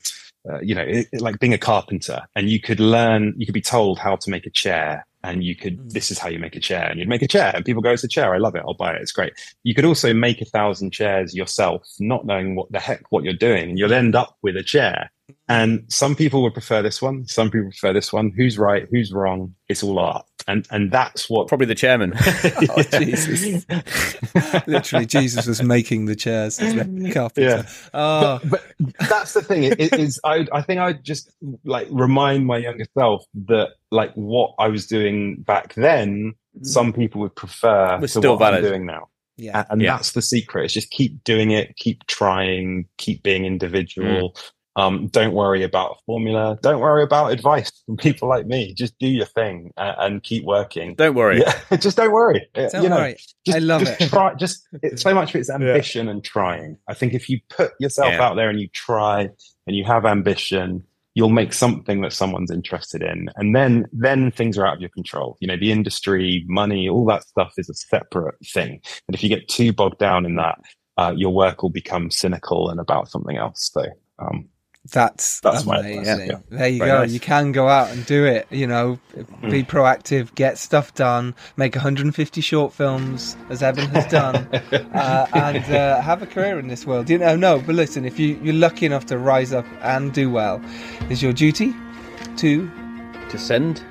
[SPEAKER 5] uh, you know, it- like being a carpenter and you could learn, you could be told how to make a chair and you could, this is how you make a chair and you'd make a chair and people go, it's a chair. I love it. I'll buy it. It's great. You could also make a thousand chairs yourself, not knowing what the heck, what you're doing. And you'll end up with a chair. And some people would prefer this one. Some people prefer this one. Who's right? Who's wrong? It's all art. And, and that's what
[SPEAKER 4] Probably the chairman.
[SPEAKER 3] Oh, Jesus. Literally, Jesus was making the chairs as the carpenter. Oh,
[SPEAKER 5] but that's the thing. It, it is I I think I just like remind my younger self that like what I was doing back then, some people would prefer
[SPEAKER 4] Was
[SPEAKER 5] to
[SPEAKER 4] still
[SPEAKER 5] what
[SPEAKER 4] valid.
[SPEAKER 5] I'm doing now.
[SPEAKER 3] yeah.
[SPEAKER 5] A- And
[SPEAKER 4] Yeah.
[SPEAKER 5] that's the secret. It's just keep doing it, keep trying, keep being individual.
[SPEAKER 4] Mm.
[SPEAKER 5] Um, don't worry about a formula. Don't worry about advice from people like me. Just do your thing and, and keep working.
[SPEAKER 4] Don't worry.
[SPEAKER 5] Yeah, just don't worry. Uh,
[SPEAKER 3] Don't
[SPEAKER 5] you know,
[SPEAKER 3] worry.
[SPEAKER 5] just,
[SPEAKER 3] I love
[SPEAKER 5] just
[SPEAKER 3] it.
[SPEAKER 5] Try, just it, so much of it's ambition and trying. I think if you put yourself
[SPEAKER 4] Yeah.
[SPEAKER 5] out there and you try and you have ambition, you'll make something that someone's interested in, and then then things are out of your control. You know, the industry, money, all that stuff is a separate thing. And if you get too bogged down in that, uh, your work will become cynical and about something else. So. Um,
[SPEAKER 3] That's,
[SPEAKER 5] That's my
[SPEAKER 3] amazing.
[SPEAKER 5] advice, yeah.
[SPEAKER 3] There you
[SPEAKER 4] Very
[SPEAKER 3] go.
[SPEAKER 4] nice.
[SPEAKER 3] You can go out and do it. You know, be proactive, get stuff done, make 150 short films as Eben has done, uh, and uh, have a career in this world. You know, no, but listen, if you, you're lucky enough to rise up and do well, it's your duty to
[SPEAKER 4] To send.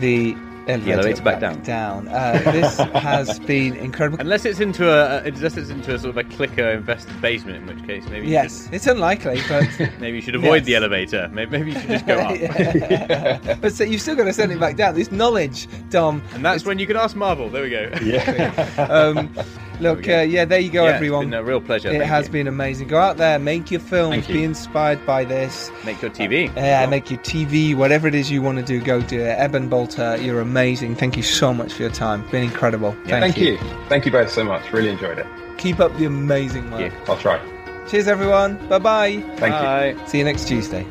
[SPEAKER 3] the elevator,
[SPEAKER 4] elevator back down.
[SPEAKER 3] Uh, this has been incredible.
[SPEAKER 4] Unless it's into a, unless it's into a sort of a clicker invested basement, in which case maybe you
[SPEAKER 3] Yes, it's unlikely, but
[SPEAKER 4] maybe you should avoid
[SPEAKER 3] Yes.
[SPEAKER 4] the elevator. Maybe, maybe you should just go up.
[SPEAKER 3] Yeah. but so you've still got to send it back down. This knowledge, Dom.
[SPEAKER 4] And that's when you can ask Marvel. There we go.
[SPEAKER 5] yeah.
[SPEAKER 3] Um, look, uh, yeah, there you go,
[SPEAKER 4] Yeah,
[SPEAKER 3] everyone.
[SPEAKER 4] It's been a real pleasure.
[SPEAKER 3] It
[SPEAKER 4] Thank
[SPEAKER 3] has
[SPEAKER 4] you.
[SPEAKER 3] been amazing. Go out there, make your films,
[SPEAKER 4] you.
[SPEAKER 3] be inspired by this.
[SPEAKER 4] Make your TV.
[SPEAKER 3] Yeah, make your TV, whatever it is you want to do, go do it. Eben Bolter, you're amazing. Thank you so much for your time. Been incredible.
[SPEAKER 4] Yeah,
[SPEAKER 5] Thank you. Thank you both so much. Really enjoyed it.
[SPEAKER 3] Keep up the amazing work.
[SPEAKER 4] you.
[SPEAKER 5] I'll try.
[SPEAKER 3] Cheers, everyone. Bye bye.
[SPEAKER 5] Thank you.
[SPEAKER 4] Bye.
[SPEAKER 3] See you next Tuesday.